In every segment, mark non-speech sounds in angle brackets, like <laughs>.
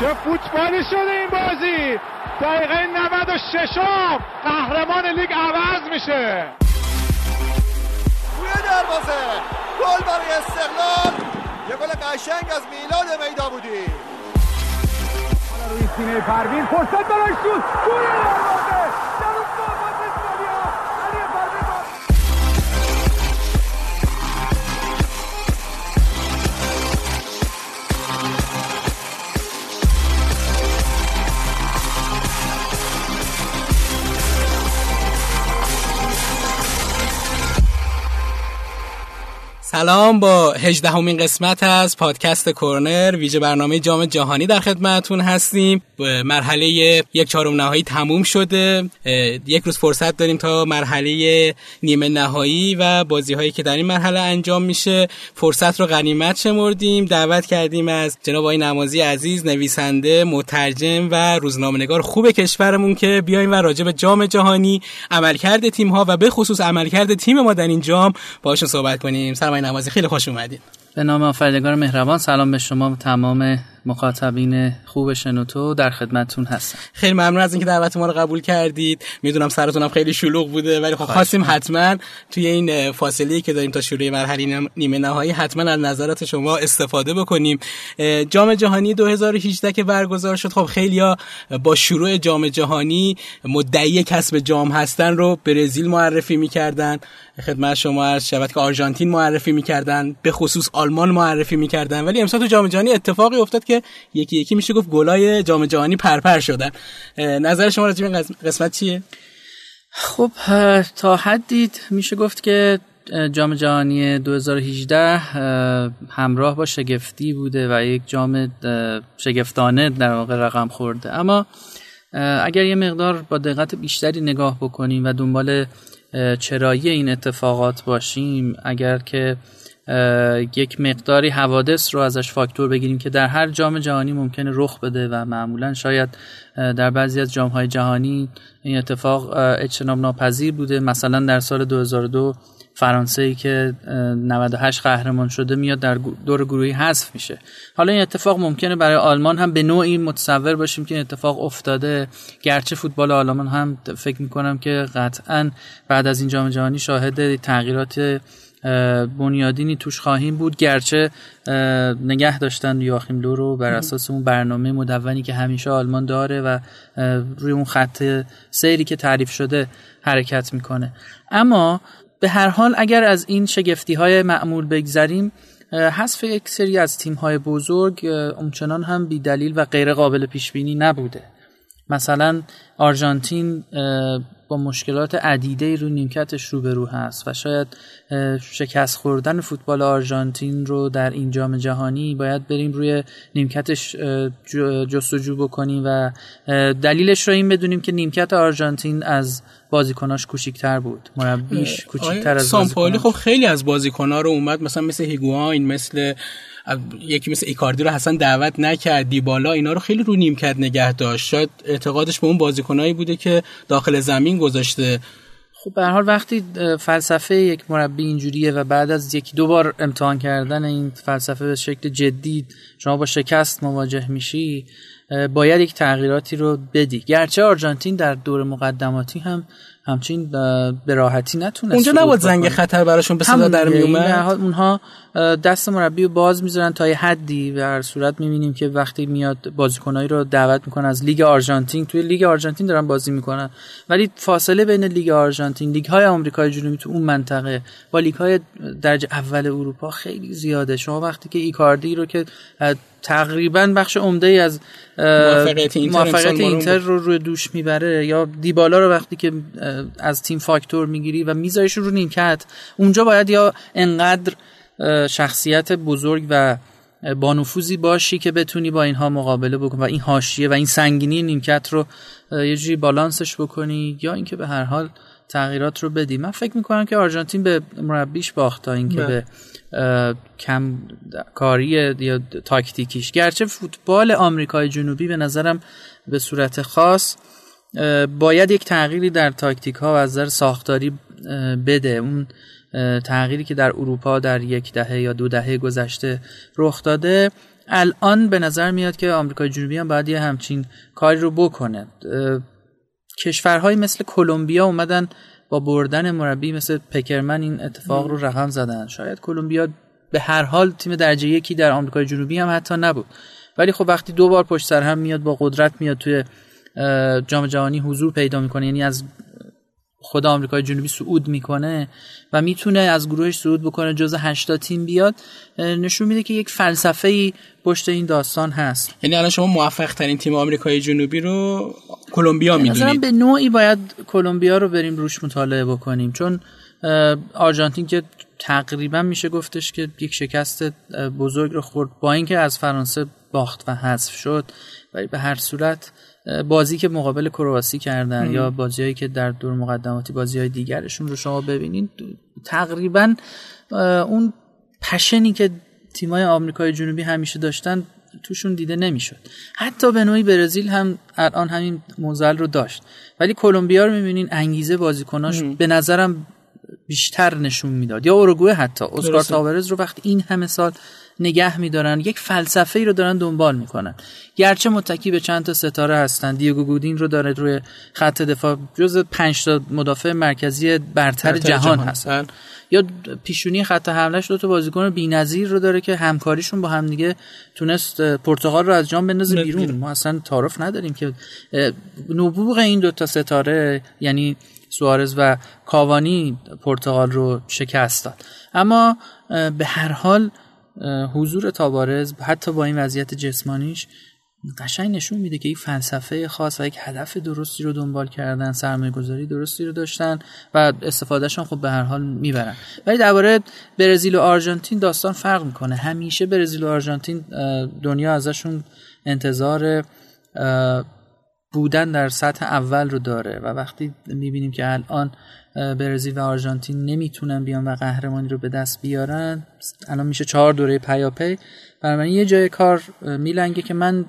چه فوتبالی شده این بازی؟ دقیقه 96 قهرمان لیگ عوض میشه. روی دروازه. گل برای استقلال. یه گل قشنگ از میلاد میدا بودی روی سینه پروین فرصت برای شوت. گل دروازه. سلام با هجدهمین قسمت از پادکست کورنر ویژه برنامه جام جهانی در خدمتتون هستیم. مرحله یک چهارم نهایی تموم شده. یک روز فرصت داریم تا مرحله نیمه نهایی و بازی هایی که در این مرحله انجام میشه. فرصت رو غنیمت شمردیم. دعوت کردیم از جناب آقای نمازی عزیز نویسنده مترجم و روزنامه‌نگار خوب کشورمون که بیایم و راجع به جام جهانی عملکرد تیم ها و به خصوص عملکرد تیم ما در این جام باشون صحبت کنیم. سلام نمازی خیلی خوش اومدید به نام آفریدگار مهربان سلام به شما تمام مخاطبین خوب شنوتو در خدمتتون هستم. خیلی ممنون از اینکه دعوت ما رو قبول کردید. می‌دونم سرتونم خیلی شلوغ بوده ولی خب خواستیم حتما توی این فاصله که داریم تا شروع مرحله نیمه نهایی حتما از نظرات شما استفاده بکنیم. جام جهانی 2018 که برگزار شد خب خیلیا با شروع جام جهانی مدعی کسب جام هستن رو برزیل معرفی می‌کردن. خدمت شما از شبکه آرژانتین معرفی می‌کردن به خصوص آلمان معرفی می‌کردن. ولی امسال تو جام جهانی اتفاقی افتاد که یکی یکی میشه گفت گلای جام جهانی پرپر شدن. نظر شما راجع به قسمت چیه؟ خب تا حدی میشه گفت که جام جهانی 2018 همراه با شگفتی بوده و یک جام شگفتانه در واقع رقم خورده. اما اگر یه مقدار با دقت بیشتری نگاه بکنیم و دنبال چرایی این اتفاقات باشیم اگر که یک مقداری حوادث رو ازش فاکتور بگیریم که در هر جام جهانی ممکنه رخ بده و معمولا شاید در بعضی از جامهای جهانی این اتفاق اجتناب ناپذیر بوده. مثلا در سال 2002 فرانسه ای که 98 قهرمان شده میاد در دور گروهی حذف میشه. حالا این اتفاق ممکنه برای آلمان هم به نوعی متصور باشیم که این اتفاق افتاده. گرچه فوتبال آلمان هم فکر می‌کنم که قطعا بعد از این جام جهانی شاهد تغییرات بنیادینی توش خواهیم بود. گرچه نگه داشتن یاخیم لو رو بر اساس اون برنامه مدونی که همیشه آلمان داره و روی اون خط سیری که تعریف شده حرکت می‌کنه. اما به هر حال اگر از این شگفتی های معمول بگذریم حذف یک سری از تیم های بزرگ اونچنان هم بی دلیل و غیر قابل پیش بینی نبوده. مثلا آرژانتین با مشکلات عدیده رو نیمکتش روبرو هست و شاید شکست خوردن فوتبال آرژانتین رو در این جام جهانی باید بریم روی نیمکتش جستجو بکنیم و دلیلش رو این بدونیم که نیمکت آرژانتین از بازیکناش کوچیک‌تر بود. مربیش کوچیک‌تر از سامپولی خب خیلی از بازیکن‌ها رو اومد مثلا مثل هیگواین مثل یکی مثل ایکاردی رو حسن دعوت نکرد دیبالا اینا رو خیلی رو نیمکت نگه داشت. شاید اعتقادش به اون بازیکنایی بوده که داخل زمین گذاشته. خب به حال وقتی فلسفه یک مربی اینجوریه و بعد از یکی دو بار امتحان کردن این فلسفه به شکل جدی شما با شکست مواجه میشی باید یک تغییراتی رو بدی. گرچه آرژانتین در دور مقدماتی هم همچین به راحتی نتونست اونجا نبود زنگ خطر براشون به صدا در میومد؟ اونها دست مربی رو باز می‌ذارن تا یه حدی و هر صورت. می‌بینیم که وقتی میاد بازیکنایی رو دعوت می‌کنه از لیگ آرژانتین توی لیگ آرژانتین دارن بازی می‌کنن. ولی فاصله بین لیگ آرژانتین لیگ های آمریکای جنوبی تو اون منطقه با لیگ های درجه اول اروپا خیلی زیاده. شما وقتی که ایکاردی رو که تقریبا بخش عمده ای از موفقیت اینتر, رو روی دوش می‌بره یا دیبالا رو وقتی که از تیم فاکتور می‌گیری و میذاریش رو نیمکت اونجا باید یا انقدر شخصیت بزرگ و با نفوذی باشی که بتونی با اینها مقابله بکنی و این حاشیه و این سنگینی نیمکت رو یه جوری بالانسش بکنی یا اینکه به هر حال تغییرات رو بدی. من فکر می‌کنم که آرژانتین به مربیش باخت تا اینکه به کم کاری یا تاکتیکیش. گرچه فوتبال آمریکای جنوبی به نظرم به صورت خاص باید یک تغییری در تاکتیک ها و از نظر ساختاری بده. اون تغییری که در اروپا در یک دهه یا دو دهه گذشته رخ داده الان به نظر میاد که آمریکای جنوبی هم باید یه همچین کاری رو بکنه. کشورهای مثل کلمبیا اومدن با بردن مربی مثل پکرمن این اتفاق رو رقم زدن. شاید کلمبیا به هر حال تیم درجه یکی در آمریکای جنوبی هم حتی نبود. ولی خب وقتی دو بار پشت سر هم میاد با قدرت میاد توی جام جهانی حضور پیدا می‌کنه. یعنی از خود آمریکای جنوبی صعود می‌کنه و می‌تونه از گروهش صعود بکنه جز 80 تیم بیاد نشون میده که یک فلسفه ای پشت این داستان هست. یعنی الان شما موفق ترین تیم آمریکای جنوبی رو کلمبیا می‌دونید. به نوعی باید کلمبیا رو بریم روش مطالعه بکنیم چون آرژانتین که تقریبا میشه گفتش که یک شکست بزرگ رو خورد با اینکه از فرانسه باخت و حذف شد ولی به هر صورت بازی که مقابل کرواسی کردن یا بازیهایی که در دور مقدماتی بازی های دیگرشون رو شما ببینید تقریبا اون پشنی که تیمای آمریکای جنوبی همیشه داشتن توشون دیده نمی‌شد. حتی به نوعی برزیل هم الان همین موزل رو داشت. ولی کلمبیا رو می‌بینین انگیزه بازیکناش به نظرم بیشتر نشون می‌داد. یا اوروگوئه حتی اسکار تاورز رو وقتی این همه سال نگه میدارن یک فلسفه ای رو دارن دنبال می‌کنن. گرچه متکی به چند تا ستاره هستن دیگو گودین رو داره روی خط دفاع جز پنج تا مدافع مرکزی برتر, جهان, هستن. یا پیشونی خط حملهش دو تا بازیکن بی‌نظیر رو داره که همکاریشون با هم دیگه تونست پرتغال رو از جام بندازه بیرون. ما اصلا تعارف نداریم که نبوغ این دو تا ستاره یعنی سوارز و کاوانی پرتغال رو شکست داد. اما به هر حال حضور تابارز حتی با این وضعیت جسمانیش قشنگ نشون میده که این فلسفه خاص و یک هدف درستی رو دنبال کردن سرمایه گذاری درستی رو داشتن و استفادهشون خب به هر حال می‌برن. ولی درباره برزیل و آرژانتین داستان فرق می‌کنه. همیشه برزیل و آرژانتین دنیا ازشون انتظار بودن در سطح اول رو داره و وقتی می‌بینیم که الان برزیل و آرژانتین نمی‌تونن بیان و قهرمانی رو به دست بیارن. الان میشه چهار دوره پیاپی. بنابراین یه جای کار میلنگه که من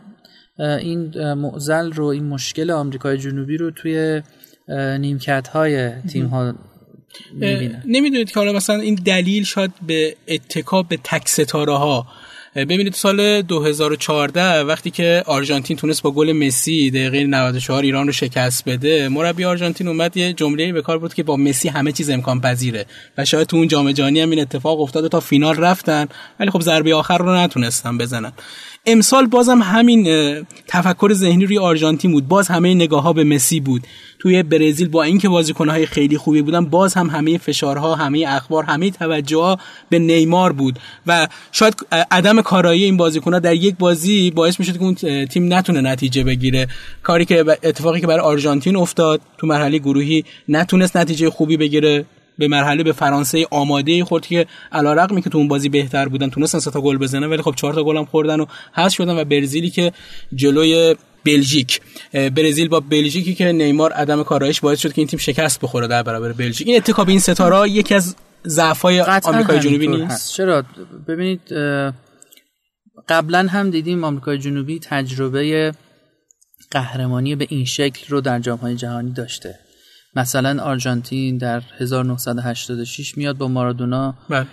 این معزل رو این مشکل آمریکای جنوبی رو توی نیمکت های تیم ها نمی‌دونید که حالا مثلا این دلیل شاید به اتکاب به تک ستاره ها ببینید سال 2014 وقتی که آرژانتین تونست با گل مسی دقیقه 94 ایران رو شکست بده مربی آرژانتین اومد یه جمله‌ای به کار بود که با مسی همه چیز امکان پذیره و شاید تو اون جام جهانی هم این اتفاق افتاده تا فینال رفتن ولی خب ضربه آخر رو نتونستن بزنن. امسال بازم همین تفکر ذهنی روی آرژانتین بود. باز همه نگاه ها به مسی بود. توی برزیل با اینکه بازیکنهای خیلی خوبی بودن باز هم همه فشارها همه اخبار همه توجه به نیمار بود. و شاید عدم کارایی این بازیکنها در یک بازی باعث می‌شد که اون تیم نتونه نتیجه بگیره. کاری که اتفاقی که برای آرژانتین افتاد تو مرحله گروهی نتونست نتیجه خوبی بگیره. به مرحله به فرانسه آماده ای خورد که رقمی که تو اون بازی بهتر بودن تونستن سه تا گل بزنن ولی خب چهار تا گل هم خوردن و حذف شدن و برزیلی که جلوی بلژیک. برزیل با بلژیکی که نیمار عدم کارایش باعث شد که این تیم شکست بخوره در برابر بلژیک. این اتکاب این ستاره یکی از ضعف‌های آمریکای جنوبی نیست؟ چرا؟ ببینید قبلا هم دیدیم آمریکای جنوبی تجربه قهرمانی به این شکل رو در جام‌های جهانی داشته. مثلا آرژانتین در 1986 میاد با مارادونا بله.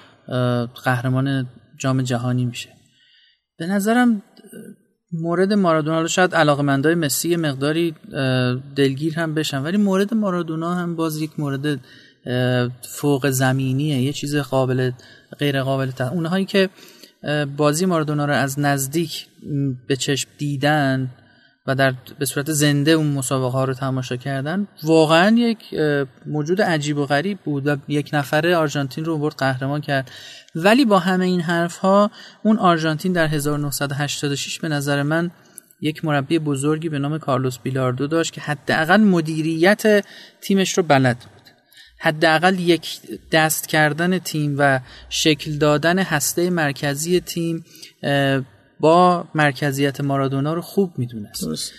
قهرمان جام جهانی میشه به نظرم مورد مارادونا رو شاید علاقمندای مسی مقداری دلگیر هم بشن ولی مورد مارادونا هم باز یک مورد فوق زمینیه یه چیز قابل غیر قابل اونهایی که بازی مارادونا رو از نزدیک به چشم دیدن و در به صورت زنده اون مسابقه ها رو تماشا کردن واقعا یک موجود عجیب و غریب بود و یک نفره آرژانتین رو برد قهرمان کرد. ولی با همه این حرف ها اون آرژانتین در 1986 به نظر من یک مربی بزرگی به نام کارلوس بیلاردو داشت که حداقل مدیریت تیمش رو بلد بود. حداقل یک دست کردن تیم و شکل دادن هسته مرکزی تیم با مرکزیت مارادونا رو خوب می‌دونست.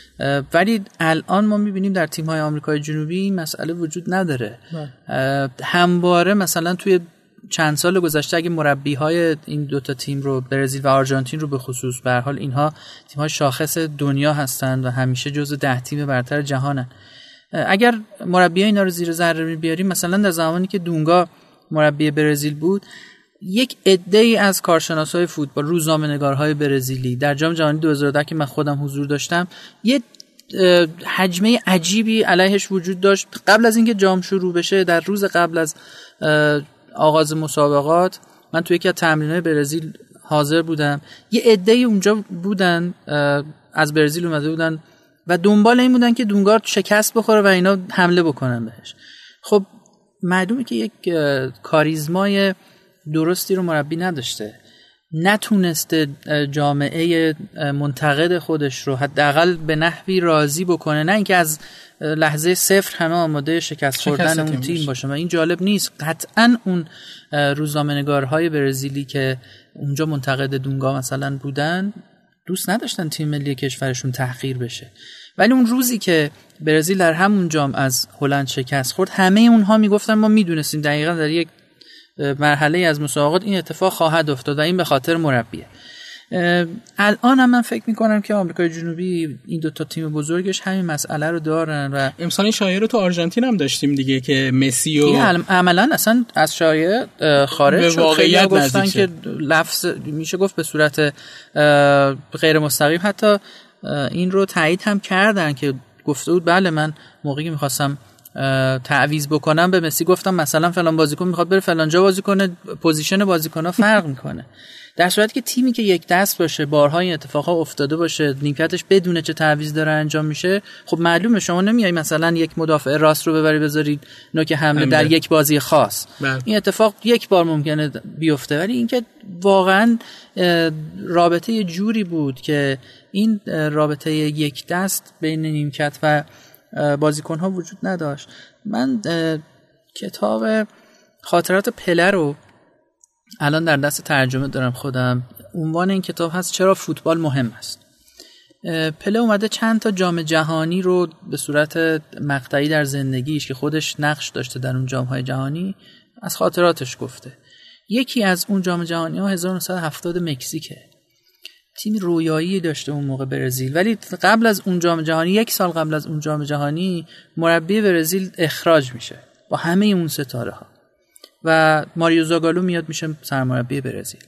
ولی الان ما می‌بینیم در تیم های آمریکای جنوبی این مسئله وجود نداره. بله. همواره مثلا توی چند سال گذشته اگه مربی های این دوتا تیم رو برزیل و آرژانتین رو به خصوص به حال اینها تیم های شاخص دنیا هستند و همیشه جز ده تیم برتر جهانن. اگر مربی اینا رو زیر ذره بیاریم مثلا در زمانی که دونگا مربی برزیل بود یک عده ای از کارشناسای فوتبال روزنامه‌نگارهای برزیلی. در جام جهانی 2010 که من خودم حضور داشتم یه حجمه عجیبی علیهش وجود داشت. قبل از اینکه جام شروع بشه در روز قبل از آغاز مسابقات من توی یکی از تمرین‌های برزیل حاضر بودم. یه عده اونجا بودن از برزیل اومده بودن و دنبال این بودن که دونگار شکست بخوره و اینا حمله بکنن بهش. خب معلومه که یک کاریزمای درستی رو مربی نداشته. نتونسته جامعه منتقد خودش رو حداقل به نحوی راضی بکنه. نه اینکه از لحظه صفر همه آماده شکست خوردن اون تیم باشه. و این جالب نیست. قطعا اون روزنامه‌نگارهای برزیلی که اونجا منتقد دونگا مثلا بودن دوست نداشتن تیم ملی کشورشون تحقیر بشه. ولی اون روزی که برزیل در همون جام از هلند شکست خورد همه اونها می‌گفتن ما می‌دونستیم. دقیقا در یک مرحله از مسابقات این اتفاق خواهد افتاد و این به خاطر مربیه. الان هم من فکر می‌کنم که آمریکای جنوبی این دو تا تیم بزرگش همین مسئله رو دارن و امسال شایعه رو تو آرژانتین هم داشتیم دیگه که مسی و عملا اصلا از شایعه خارج شد. واقعیت گفتن که لفظ میشه گفت به صورت غیر مستقیم. حتی این رو تایید هم کردن که گفته بود بله من موقعی می‌خواستم تعویض بکنم. به مسی گفتم مثلا فلان بازیکن می‌خواد بره فلان جا بازی کنه. position بازیکن فرق می‌کنه. در صورتی که تیمی که یک دست باشه بارها این اتفاقا افتاده باشه نیمکتش بدونه چه تعویض داره انجام میشه خب معلومه شما نمیای مثلا یک مدافع راست رو ببری بذارید نوک حمله در یک بازی خاص. بله. این اتفاق یک بار ممکنه بیفته. ولی اینکه واقعا رابطه جوری بود که این رابطه یک دست بین نیمکت و بازیکن ها وجود نداشت. من کتاب خاطرات پله رو الان در دست ترجمه دارم خودم. عنوان این کتاب هست چرا فوتبال مهم است. پله اومده چند تا جام جهانی رو به صورت مقطعی در زندگیش که خودش نقش داشته در اون جام های جهانی از خاطراتش گفته. یکی از اون جام جهانی ها 1970 مکزیکه. تیم رویایی داشته اون موقع برزیل. ولی قبل از اون جام جهانی یک سال قبل از اون جام جهانی مربی برزیل اخراج میشه با همه اون ستاره ها و ماریو زاگالو میاد میشه سرمربی برزیل.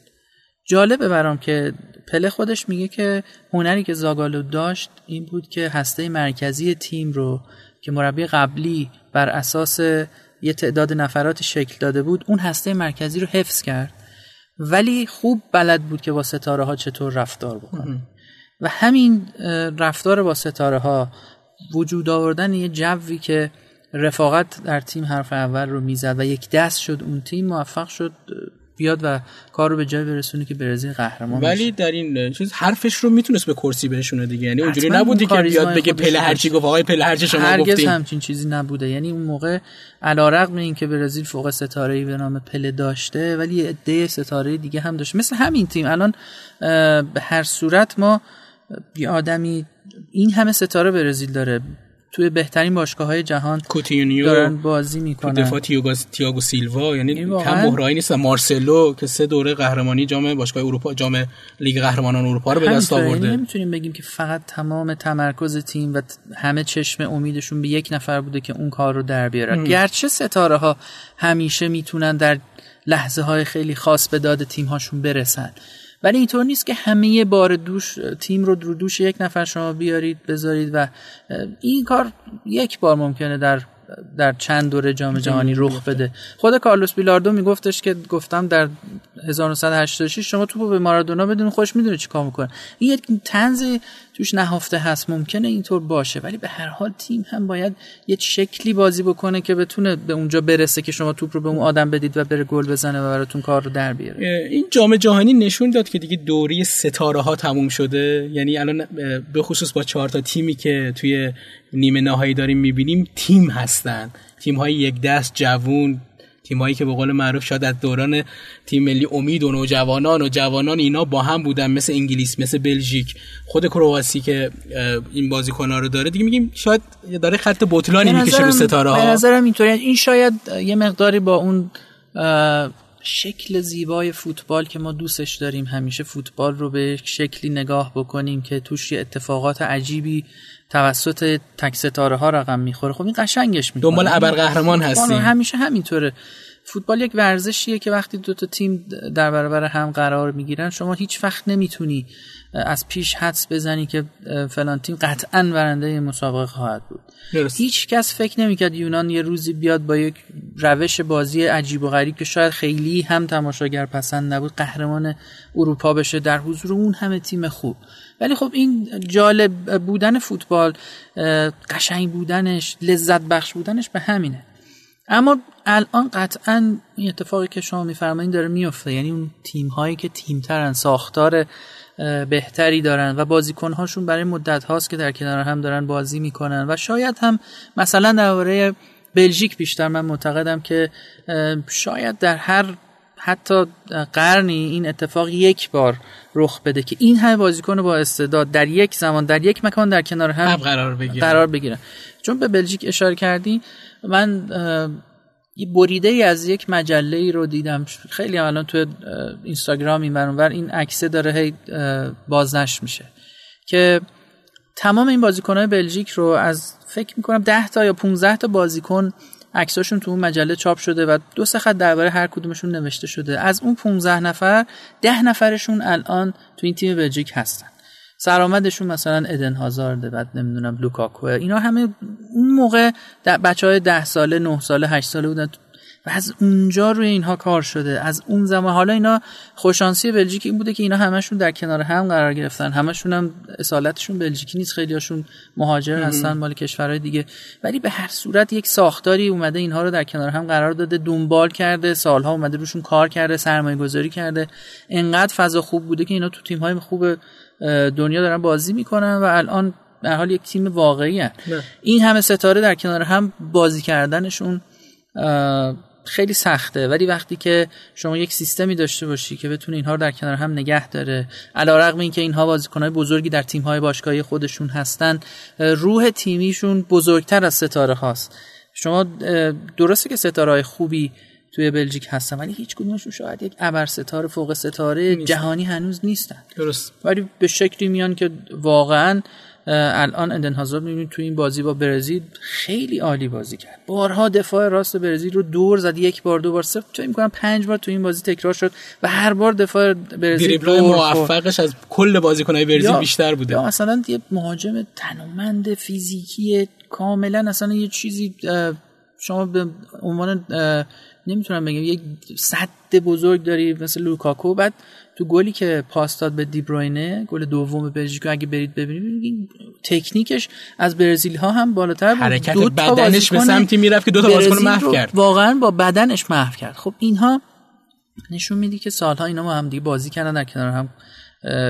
جالبه برام که پله خودش میگه که هنری که زاگالو داشت این بود که هسته مرکزی تیم رو که مربی قبلی بر اساس یه تعداد نفرات شکل داده بود اون هسته مرکزی رو حفظ کرد. ولی خوب بلد بود که با ستاره ها چطور رفتار بکنه. و همین رفتار با ستاره ها وجود آوردن یه جوی که رفاقت در تیم حرف اول رو می‌زد و یک دست شد اون تیم موفق شد بیاد و کار رو به جای برسونه که برزیل قهرمان ولی در این چیز حرفش رو می‌تونست به کرسی برسونه دیگه. یعنی اونجوری نبودی که بیاد بگه پله هرچی گفت آقای پله هرچی شما هرگز گفتین. همچین چیزی نبوده. یعنی اون موقع علیرغم اینکه برزیل فوق ستاره به نام پله داشته ولی عده ستاره دیگه هم داشت. مثل همین تیم. الان به هر صورت ما یه آدمی این همه ستاره برزیل داره. توی بهترین باشگاه های جهان کوتینیو دارن بازی می‌کنن. دفاع تییاگو سیلوا یعنی کم مهرایی نیست. مارسلو که سه دوره قهرمانی جام باشگاه اروپا جام لیگ قهرمانان اروپا رو به دست آورده. نمی‌تونیم بگیم که فقط تمام تمرکز تیم و همه چشم امیدشون به یک نفر بوده که اون کار رو در بیاره گرچه ستاره ها همیشه می‌تونن در لحظه های خیلی خاص به داد تیم هاشون برسن. ولی اینطور نیست که همه بار دوش تیم رو رو دوش یک نفر شما بیارید بذارید و این کار یک بار ممکنه در در چند دوره جام جهانی رخ بده. خود کارلوس بیلاردو میگفتش که گفتم در 1986 شما توپو به مارادونا بدون خوش می‌دونه چیکار می‌کنه. این یک تنز توش نهفته هست ممکنه اینطور باشه ولی به هر حال تیم هم باید یه شکلی بازی بکنه که بتونه به اونجا برسه که شما توپ رو به اون آدم بدید و بره گل بزنه و براتون کار رو در بیاره. این جام جهانی نشون داد که دیگه دوری ستاره ها تموم شده. یعنی الان به خصوص با چهار تا تیمی که توی نیمه نهایی داریم می‌بینیم تیم هستن. تیم های یک دست جوون تیمایی که به قول معروف شاید از دوران تیم ملی امید و نوجوانان و جوانان اینا با هم بودن مثل انگلیس مثل بلژیک خود کرواسی که این بازیکن‌ها رو داره. دیگه میگیم شاید داره خط بطلانی می‌کشه رو ستاره ها به نظرم اینطوری. این شاید یه مقداری با اون شکل زیبای فوتبال که ما دوستش داریم همیشه فوتبال رو به شکلی نگاه بکنیم که توش اتفاقات عجیبی توسط تک ستاره ها رقم می‌خوره. خب این قشنگش می‌کنه. دنبال ابرقهرمان هستیم. همیشه همینطوره. فوتبال یک ورزشیه که وقتی دو تا تیم در برابر هم قرار می‌گیرن شما هیچ وقت نمی‌تونی از پیش حدس بزنی که فلان تیم قطعا برنده مسابقه خواهد بود. درست. هیچ کس فکر نمی‌کرد یونان یه روزی بیاد با یک روش بازی عجیب و غریب که شاید خیلی هم تماشاگر پسند نبود قهرمان اروپا بشه در حضور اون همه تیم خوب. ولی خب این جالب بودن فوتبال قشنگ بودنش لذت بخش بودنش به همینه. اما الان قطعا این اتفاقی که شما میفرمایید داره میفته یعنی اون تیم هایی که تیم ترن ساختار بهتری دارن و بازیکن هاشون برای مدت هاست که در کنار هم دارن بازی می‌کنن. و شاید هم مثلا درباره بلژیک بیشتر من معتقدم که شاید در هر حتی قرنی این اتفاق یک بار رخ بده که این همه بازیکن با استعداد در یک زمان در یک مکان در کنار هم قرار بگیرن. قرار بگیرن. چون به بلژیک اشاره کردی من یه بریده ای از یک مجله ای رو دیدم. خیلی الان تو اینستاگرام این برانور این عکسه داره هی بازنش میشه. که تمام این بازیکنهای بلژیک رو از فکر می‌کنم 10 تا یا 15 تا بازیکن عکساشون تو اون مجله چاپ شده و دو سه خط درباره هر کدومشون نوشته شده. از اون 15 نفر 10 نفرشون الان تو این تیم بلژیک هستن. سرآمدشون مثلا ادن هازارد بعد نمی‌دونم لوکاکو. اینا همه اون موقع بچه های ده ساله نه ساله هشت ساله بودن. و از اونجا روی اینها کار شده. از اون زمان حالا اینا خوشانسی بلژیک این بوده که اینا همشون در کنار هم قرار گرفتن. همشون هم اصالتشون بلژیکی نیست. خیلیاشون مهاجر هستن مال کشورهای دیگه. ولی به هر صورت یک ساختاری اومده اینها رو در کنار هم قرار داده. دنبال کرده. سالها اومده روشون کار کرده. سرمایه گذاری کرده. انقدر فضا خوب بوده که اینا تو تیم های خوب دنیا دارن بازی می‌کنن و الان در حال یک تیم واقعی هن. این همه ستاره در کنار هم بازی کردنشون خیلی سخته. ولی وقتی که شما یک سیستمی داشته باشی که بتونه اینها رو در کنار هم نگه داره علیرغم اینکه اینها بازیکنهای بزرگی در تیم‌های باشگاهی خودشون هستن روح تیمیشون بزرگتر از ستاره هاست. شما درسته که ستاره های خوبی توی بلژیک هستن ولی هیچ کدومشون شاید یک ابر ستاره فوق ستاره جهانی هنوز نیستن. درست. ولی به شکلی میان که واقعا الان اندن هازارد می‌بینید تو این بازی با برزیل خیلی عالی بازی کرد. بارها دفاع راست برزیل رو دور زد یک بار دو بار سه چه می‌کنم پنج بار تو این بازی تکرار شد و هر بار دفاع برزیل دور موفقش از کل بازیکنهای برزیل بیشتر بوده. یا مثلا یه مهاجم تنومند فیزیکی کاملا اصلا یه چیزی شما به عنوان نمی‌تونم بگم یک صد بزرگ داری مثل لوکاکو. بعد تو گلی که پاس داد به دیبروینه گل دوم بلژیک اگه برید ببینید تکنیکش از برزیل ها هم بالاتر بود. حرکت دو بدنش به سمتی می‌رفت که دو تا بازیکن محو کرد. واقعا با بدنش محو کرد. خب اینها نشون میدی که سالها اینا با هم دیگه بازی کردن در کنار هم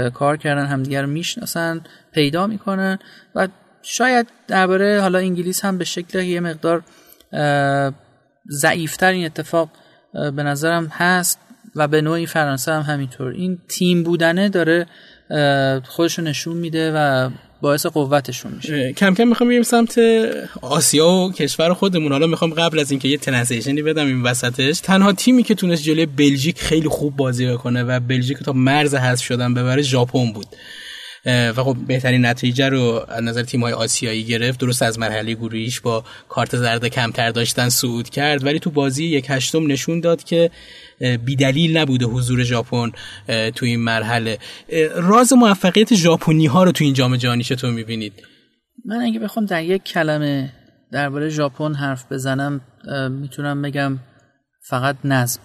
کار کردن همدیگه رو می‌شناسن پیدا می‌کنن. و شاید درباره حالا انگلیس هم به شکل یه مقدار ضعیفتر این اتفاق به نظرم هست و به نوعی فرانسه هم همینطور. این تیم بودنه داره خودشو نشون میده و باعث قوتشون میشه. کم کم می‌خوام بریم سمت آسیا و کشور خودمون. حالا می‌خوام قبل از اینکه یه تنسیشنی بدم این وسطش. تنها تیمی که تونست جلوی بلژیک خیلی خوب بازی بکنه و بلژیک تا مرز هست شدن ببره ژاپن بود. و خب بهترین نتیجه رو از نظر تیم های آسیایی گرفت. درست از مرحله گروهیش با کارت زرد کمتر داشتن صعود کرد. ولی تو بازی یک هشتم نشون داد که بیدلیل نبوده حضور ژاپن تو این مرحله. راز موفقیت ژاپنی ها رو تو این جام جهانی چطور می‌بینید؟ من اگه بخوام در یک کلمه درباره ژاپن حرف بزنم می‌تونم بگم فقط نظم.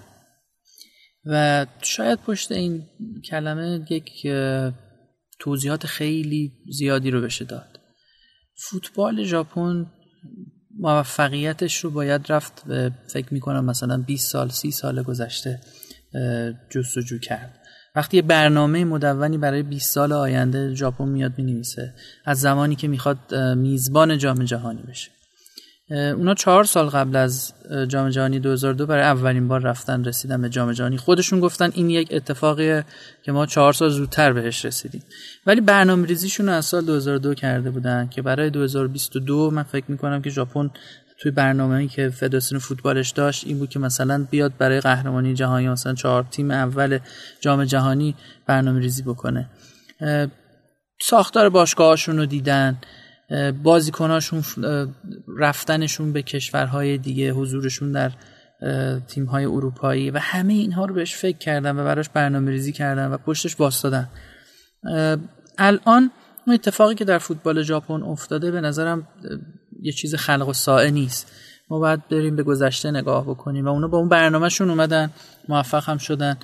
و شاید پشت این کلمه یک توضیحات خیلی زیادی رو بشه داد. فوتبال ژاپن موفقیتش رو باید رفت فکر می‌کنم مثلا 20 سال 30 سال گذشته جستجو کرد. وقتی یه برنامه مدونی برای 20 سال آینده ژاپن میاد می‌نویسه از زمانی که می‌خواد میزبان جام جهانی بشه. اونا چهار سال قبل از جام جهانی 2002 برای اولین بار رفتن رسیدن به جام جهانی. خودشون گفتن این یک اتفاقیه که ما چهار سال زودتر بهش رسیدیم. ولی برنامه ریزیشون از سال 2002 کرده بودن که برای 2022 من فکر می‌کنم که ژاپن توی برنامه‌ای که فدراسیون فوتبالش داشت این بود که مثلا بیاد برای قهرمانی جهانی مثلا چهار تیم اول جام جهانی برنامه ریزی بکنه ساختار باشگاهاشون رو دیدن. بازیکناشون رفتنشون به کشورهای دیگه حضورشون در تیم های اروپایی و همه اینها رو بهش فکر کردن و براش برنامه ریزی کردن و پشتش واستادن الان اون اتفاقی که در فوتبال ژاپن افتاده به نظرم یه چیز خلق و سائه نیست. ما باید بریم به گذشته نگاه بکنیم و اونا با اون برنامهشون اومدن موفق هم شدن.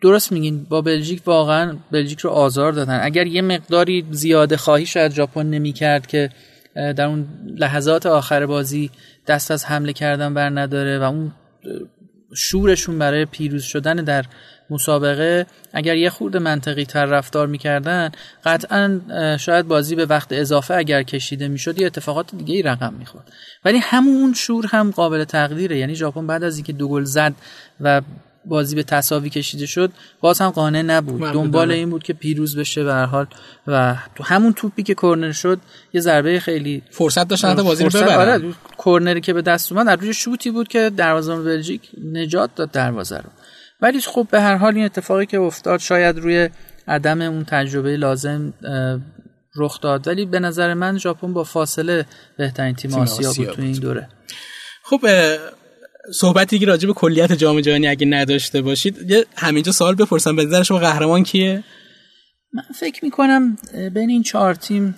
درست میگین با بلژیک واقعا بلژیک رو آزار دادن. اگر یه مقداری زیاده خواهی شاید ژاپن نمی‌کرد که در اون لحظات آخر بازی دست از حمله کردن بر نداره و اون شورشون برای پیروز شدن در مسابقه اگر یه خورد منطقی تر رفتار می‌کردن قطعا شاید بازی به وقت اضافه اگر کشیده می‌شد یه اتفاقات دیگه ای رقم می‌خورد. ولی همون شور هم قابل تقدیره. یعنی ژاپن بعد از اینکه دو گل زد و بازی به تساوی کشیده شد باز هم قانع نبود. دنبال این بود که پیروز بشه به هر حال و تو همون توپی که کرنر شد یه ضربه خیلی فرصت داشتن حتی بازی رو ببرن آره کرنری که به دست اومد در روی شوتی بود که دروازه بلژیک نجات داد دروازه رو. ولی خب به هر حال این اتفاقی که افتاد شاید روی عدم اون تجربه لازم رخ داد. ولی به نظر من ژاپن با فاصله بهترین تیم, تیم آسیا, بود تو این دوره. خب صحبتی که راجع به کلیت جام جهانی اگه نداشته باشید یه همینجا سوال بپرسم. به نظر شما قهرمان کیه؟ من فکر می‌کنم بین این چهار تیم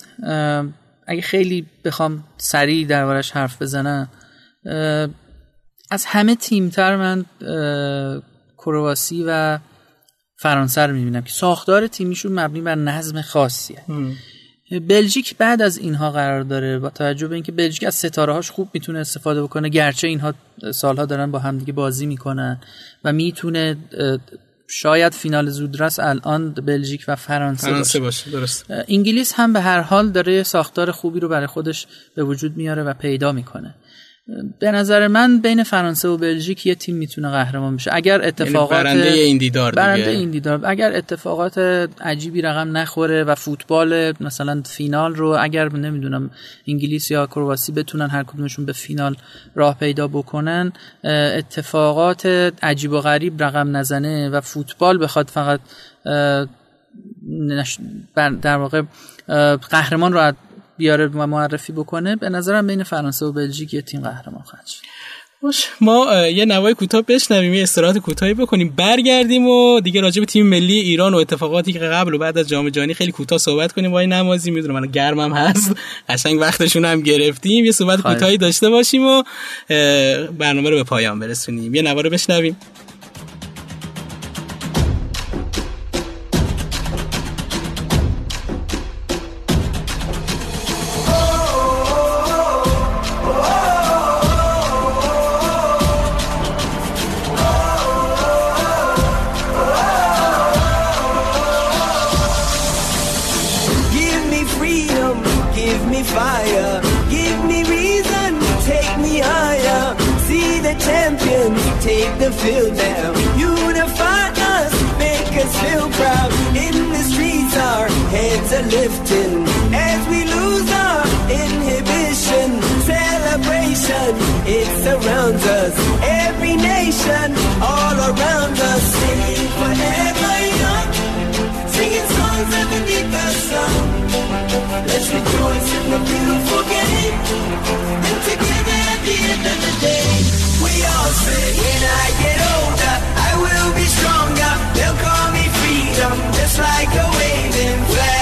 اگه خیلی بخوام سریع دربارش حرف بزنم از همه تیمتر من کرواسی و فرانسه رو می‌بینم که ساختار تیمیشون مبنی بر نظم خاصیه بلژیک بعد از اینها قرار داره با توجه به اینکه بلژیک از ستاره هاش خوب می‌تونه استفاده بکنه گرچه اینها سالها دارن با همدیگه بازی می‌کنن و می‌تونه شاید فینال زودرس الان بلژیک و فرانسه, فرانسه باشه. درست. انگلیس هم به هر حال داره ساختار خوبی رو برای خودش به وجود میاره و پیدا می‌کنه به نظر من بین فرانسه و بلژیک یه تیم می‌تونه قهرمان بشه. اگر یعنی اتفاقات برنده این دیدار برنده این دیدار. اگر اتفاقات عجیبی رقم نخوره و فوتبال مثلا فینال رو اگر نمی‌دونم انگلیس یا کرواسی بتونن هر کدومشون به فینال راه پیدا بکنن اتفاقات عجیب و غریب رقم نزنه و فوتبال بخواد فقط در واقع قهرمان رو بیاره و معرفی بکنه به نظرم بین فرانسه و بلژیک یه تیم قهرمان خواهد شد. باش ما یه نوای کوتاه بشنویم یه استراحت کوتاهی بکنیم برگردیم و دیگه راجع به تیم ملی ایران و اتفاقاتی که قبل و بعد از جام جهانی خیلی کوتاه صحبت کنیم. این نمازی می‌دونم من گرمم هست. <laughs> قشنگ وقتشون هم گرفتیم. یه صحبت کوتاهی داشته باشیم و برنامه رو به پایان برسونیم. یه نوا رو بشنویم. ocean, all around us. Singing forever young, singing songs underneath the sun. Let's rejoice in the beautiful game, and together at the end of the day, we all say, when I get older, I will be stronger. They'll call me freedom, just like a waving flag.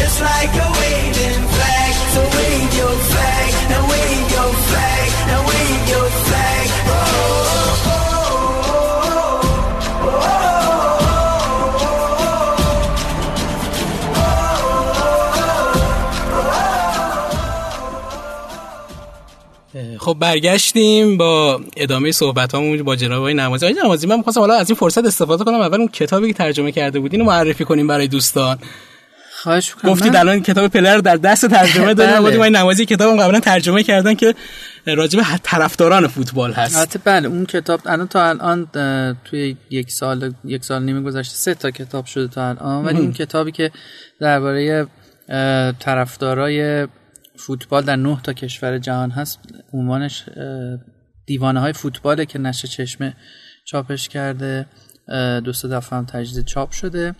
Just like a wave خب برگشتیم با ادامه صحبت همون با جناب آقای نمازی آقای نمازی من می‌خواستم حالا از این فرصت استفاده کنم. اول اون کتابی که ترجمه کرده بودین معرفی کنیم برای دوستان. خواهش می‌کنم. گفتید الان کتاب پلر در دست ترجمه داریم. بله. ما نمازی کتابم قبلا ترجمه کردن که راجع به طرفداران فوتبال هست. البته بله اون کتاب الان تا الان توی یک سال یک سال نیمه گذشته سه تا کتاب شده تا الان. ولی اون کتابی که درباره طرفدارای فوتبال در نه تا کشور جهان هست. عنوانش دیوانه های فوتباله که نشه چشمه چاپش کرده. دو سه دفعه هم تجدید چاپ شده.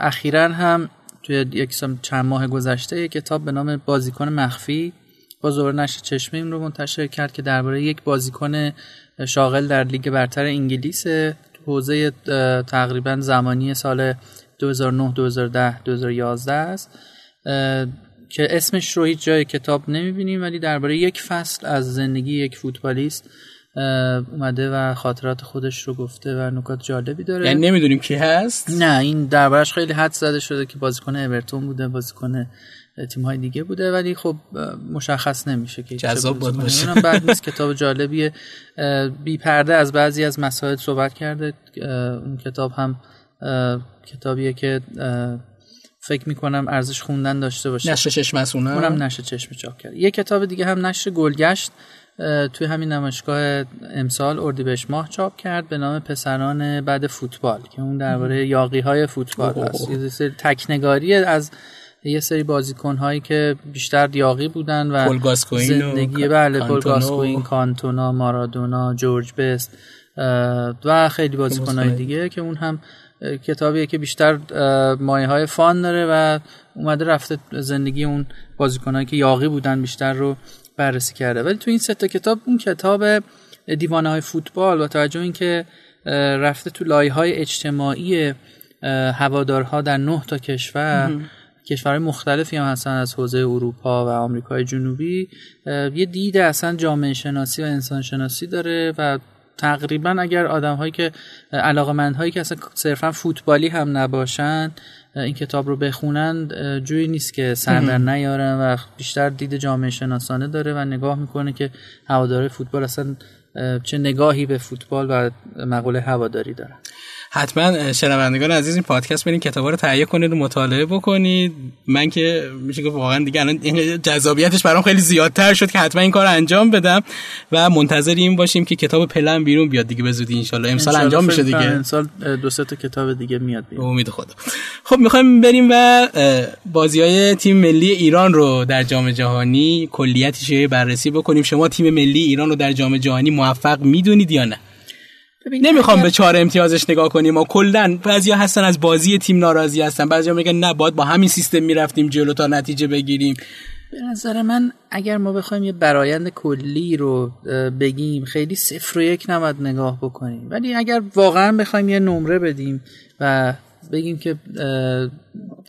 اخیرا هم توی یک چند ماه گذشته یک کتاب به نام بازیکن مخفی با زور نشر چشمه این رو منتشر کرد که درباره یک بازیکن شاغل در لیگ برتر انگلیس حوزه تقریبا زمانی سال 2009 2010 2011 است. که اسمش رو هیچ جای کتاب نمی‌بینیم ولی درباره یک فصل از زندگی یک فوتبالیست اومده و خاطرات خودش رو گفته و نکات جالبی داره. یعنی نمی‌دونیم کی هست؟ نه این دربارش خیلی حد زده شده که بازیکن اورتون بوده بازیکن تیم های دیگه بوده ولی خب مشخص نمیشه که جذاب بود باشه. بعد نیست کتاب جالبیه. بی پرده از بعضی از مسائل صحبت کرده. اون کتاب هم کتابیه که فکر می‌کنم ارزش خوندن داشته باشه. نشر چشم مسونه اونم. نشر چشم چاپ کرد. یه کتاب دیگه هم نشر گلگشت توی همین نمایشگاه امسال اردیبهشت ماه چاپ کرد به نام پسران بعد فوتبال که اون درباره یاقی های فوتبال هست. یه سری تکنگاری از یه سری بازیکن هایی که بیشتر یاقی بودن و زندگی بله پول کانتونا مارادونا جورج بست و خیلی بازیکن های دیگه که اون هم کتابیه که بیشتر مایه های فان داره و اومده رفته زندگی اون بازیکنایی که یاقی بودن بیشتر رو بررسی کرده. ولی تو این سه تا کتاب اون کتاب دیوانه های فوتبال با توجه اینکه رفته تو لایه های اجتماعی هوادارها در نه تا کشور کشورهای مختلفی هم هستن از حوزه اروپا و آمریکای جنوبی. یه دید اصلا جامعه شناسی و انسان شناسی داره و تقریبا اگر آدم هایی که علاقمند هایی که اصلا صرفا فوتبالی هم نباشن این کتاب رو بخونن جوی نیست که سر در نیارن و بیشتر دید جامعه شناسانه داره و نگاه می‌کنه که هواداره فوتبال اصلا چه نگاهی به فوتبال و مقوله هواداری دارن. حتما شنوندگان عزیز این پادکست برین کتابا رو تهیه کنید و مطالعه بکنید. من که میشه گفت واقعا دیگه الان جذابیتش برام خیلی زیادتر شد که حتما این کار انجام بدم و منتظر این باشیم که کتاب پلن بیرون بیاد دیگه به زودی ان امسال انجام میشه دیگه. امسال دو سه تا کتاب دیگه میاد بیرون. امید خدا. خب می‌خوایم بریم و بازی های تیم ملی ایران رو در جام جهانی کلیتش بررسی بکنیم. شما تیم ملی ایران رو در جام جهانی موفق می‌دونید یا نه؟ نمی‌خوام به چهار امتیازش نگاه کنیم. و کلا بعضیا هستن از بازی تیم ناراضی هستن. بعضیا میگن نه باید با همین سیستم می‌رفتیم جلو تا نتیجه بگیریم. به نظر من اگر ما بخوایم یه برایند کلی رو بگیم خیلی صفر و یک نباید نگاه بکنیم. ولی اگر واقعا بخوایم یه نمره بدیم و بگیم که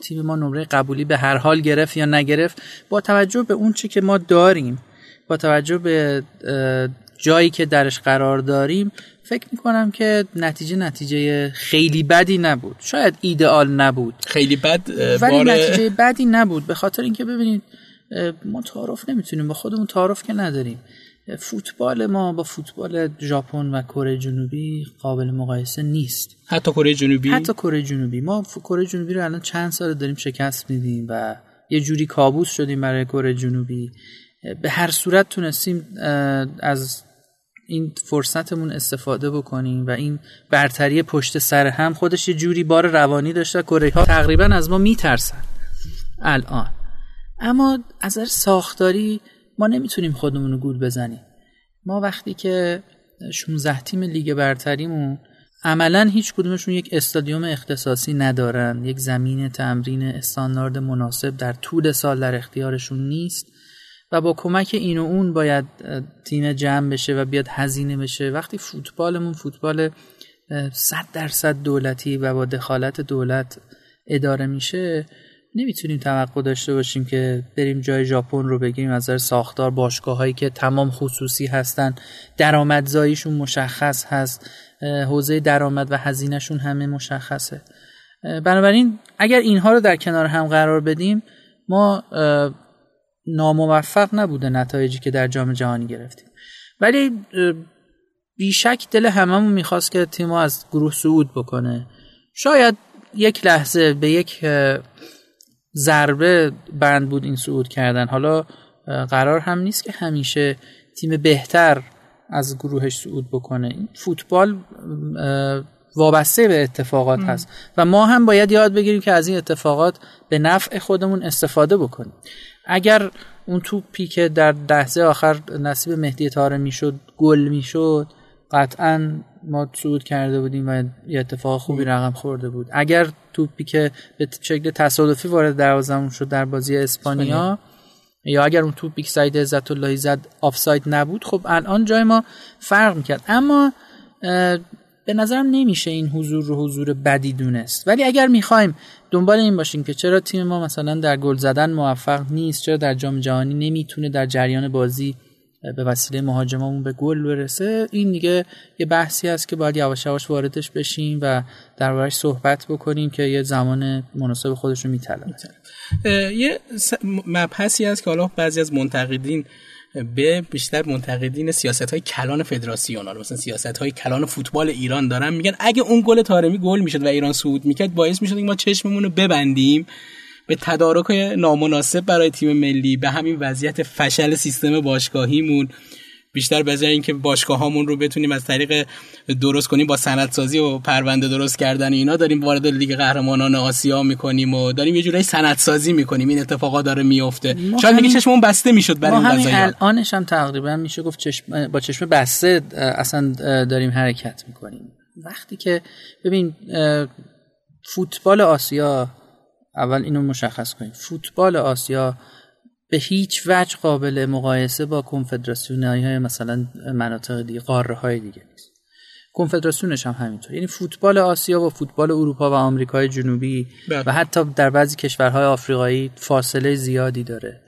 تیم ما نمره قبولی به هر حال گرفت یا نگرفت با توجه به اون چی که ما داریم با توجه به جایی که درش قرار داریم فکر می‌کنم که نتیجه نتیجه خیلی بدی نبود. شاید ایدئال نبود. خیلی بد ولی نتیجه بدی نبود. به خاطر اینکه ببینید ما تعارف نمی‌تونیم با خودمون تعارف که نداریم. فوتبال ما با فوتبال ژاپن و کره جنوبی قابل مقایسه نیست. حتی کره جنوبی؟ حتی کره جنوبی. ما کره جنوبی رو الان چند سال داریم شکست میدیم و یه جوری کابوس شدیم برای کره جنوبی. به هر صورت تونستیم از این فرصتمون استفاده بکنیم و این برتری پشت سر هم خودش یه جوری بار روانی داشته کره ها تقریبا از ما میترسن. الان. اما از ساختاری ما نمی‌تونیم خودمون رو گول بزنیم. ما وقتی که 16 تیم لیگ برتریمون عملا هیچ کدومشون یک استادیوم اختصاصی ندارن یک زمین تمرین استاندارد مناسب در طول سال در اختیارشون نیست. و با کمک این و اون باید تیم جمع بشه و بیاد هزینه بشه. وقتی فوتبالمون فوتبال صد درصد دولتی و با دخالت دولت اداره میشه نمی‌تونیم توقع داشته باشیم که بریم جای ژاپن رو بگیریم از ساختار باشگاه هایی که تمام خصوصی هستن درآمدزاییشون مشخص هست حوزه درآمد و هزینهشون همه مشخصه. بنابراین اگر اینها رو در کنار هم قرار بدیم ما ناموفق نبوده نتایجی که در جام جهانی گرفتیم. ولی بیشک دل هممون می‌خواست که تیم از گروه صعود بکنه. شاید یک لحظه به یک ضربه بند بود این صعود کردن. حالا قرار هم نیست که همیشه تیم بهتر از گروهش صعود بکنه. این فوتبال وابسته به اتفاقات هست. و ما هم باید یاد بگیریم که از این اتفاقات به نفع خودمون استفاده بکنیم. اگر اون توپی که در لحظه آخر نصیب مهدی تاره می‌شد گل می‌شد قطعا ما صعود کرده بودیم و یه اتفاق خوبی رقم خورده بود. اگر توپی که به شکل تصادفی وارد دروازمون شد در بازی اسپانیا یا اگر اون توپ بیک ساید عزت اللهی زد آفساید نبود خب الان جای ما فرق می‌کرد. اما به نظرم نمیشه این حضور رو حضور بدی دونست. ولی اگر می‌خوایم دنبال این باشیم که چرا تیم ما مثلا در گل زدن موفق نیست چرا در جام جهانی نمی‌تونه در جریان بازی به وسیله مهاجممون به گل برسه؟ این دیگه یه بحثی هست که باید یواش یواش واردش بشیم و دربارش صحبت بکنیم که یه زمان مناسب خودش رو میطلبه. یه مبحثی هست که حالا بعضی از منتقدین به بیشتر منتقدین سیاست های کلان فدراسیون ها مثلا سیاست های کلان فوتبال ایران دارن میگن اگه اون گل تارمی گل می‌شد و ایران صعود می‌کرد باعث می‌شد ما چشممون رو ببندیم به تدارک نامناسب برای تیم ملی به همین وضعیت فشل سیستم باشگاهیمون. بیشتر به اینکه باشگاه هامون رو بتونیم از طریق درست کنیم با سندسازی و پرونده درست کردن اینا داریم وارد لیگ قهرمانان آسیا می‌کنیم و داریم یه جورایی سندسازی می‌کنیم. این اتفاقا داره میفته شاید دیگه چشممون بسته می‌شد برای این همین الانش هم تقریبا میشه گفت چشم با چشم بسته اصلا داریم حرکت می‌کنیم. وقتی که ببین فوتبال آسیا اول اینو مشخص کنیم. فوتبال آسیا به هیچ وجه قابل مقایسه با کنفدراسیون های مثلا مناطق دیگه قاره های دیگه نیست. کنفدراسیونش هم همینطور. یعنی فوتبال آسیا و فوتبال اروپا و آمریکای جنوبی بله. و حتی در بعضی کشورهای آفریقایی فاصله زیادی داره.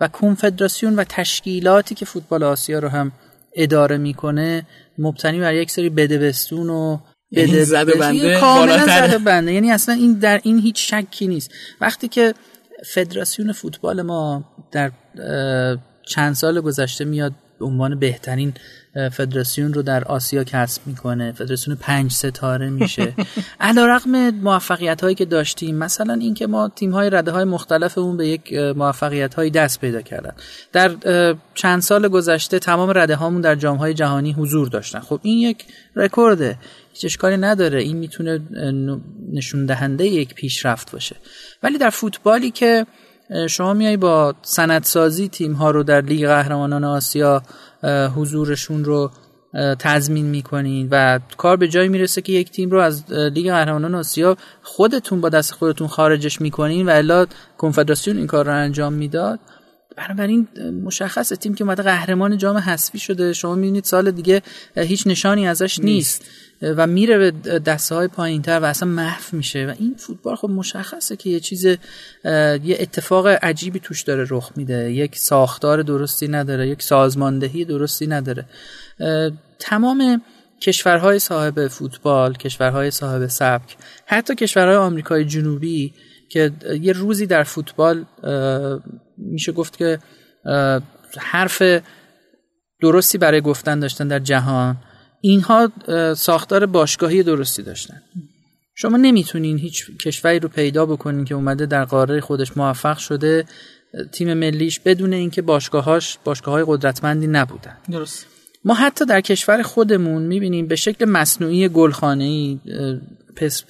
و کنفدراسیون و تشکیلاتی که فوتبال آسیا رو هم اداره می‌کنه مبتنی بر یک سری بدبستون و یعنی زده بنده کاملا بنده یعنی اصلا این در این هیچ شکی نیست. وقتی که فدراسیون فوتبال ما در چند سال گذشته میاد به عنوان بهترین فدراسیون رو در آسیا کسب می‌کنه. فدراسیون پنج ستاره میشه. <laughs> علا رقم موفقیت هایی که داشتیم مثلا اینکه ما تیم های رده های مختلف اون به یک موفقیت هایی دست پیدا کردن. در چند سال گذشته تمام رده هامون در جام های جهانی حضور داشتن. خب این یک رکورده. هیچ اشکالی نداره. این می‌تونه نشون دهنده یک پیشرفت باشه. ولی در فوتبالی که شما میای با سندسازی تیم ها رو در لیگ قهرمانان آسیا حضورشون رو تضمین می‌کنین و کار به جایی می‌رسه که یک تیم رو از لیگ قهرمانان آسیا خودتون با دست خودتون خارجش می‌کنین و الا کنفدراسیون این کار رو انجام می‌داد. بنابراین مشخص تیم که اومده قهرمان جام حذفی شده. شما می‌بینید سال دیگه هیچ نشانی ازش نیست, و میره به دسته های پایین تر و اصلا محو میشه. و این فوتبال خب مشخصه که یه چیز یه اتفاق عجیبی توش داره رخ میده. یک ساختار درستی نداره یک سازماندهی درستی نداره. تمام کشورهای صاحب فوتبال کشورهای صاحب سبک حتی کشورهای آمریکای جنوبی که یه روزی در فوتبال میشه گفت که حرف درستی برای گفتن داشتن در جهان. اینها ساختار باشگاهی درستی داشتن. شما نمی‌تونین هیچ کشوری رو پیدا بکنین که اومده در قاره خودش موفق شده تیم ملیش بدون اینکه باشگاهاش باشگاه های قدرتمندی نبودن. درست. ما حتی در کشور خودمون می‌بینیم به شکل مصنوعی گلخانه‌ای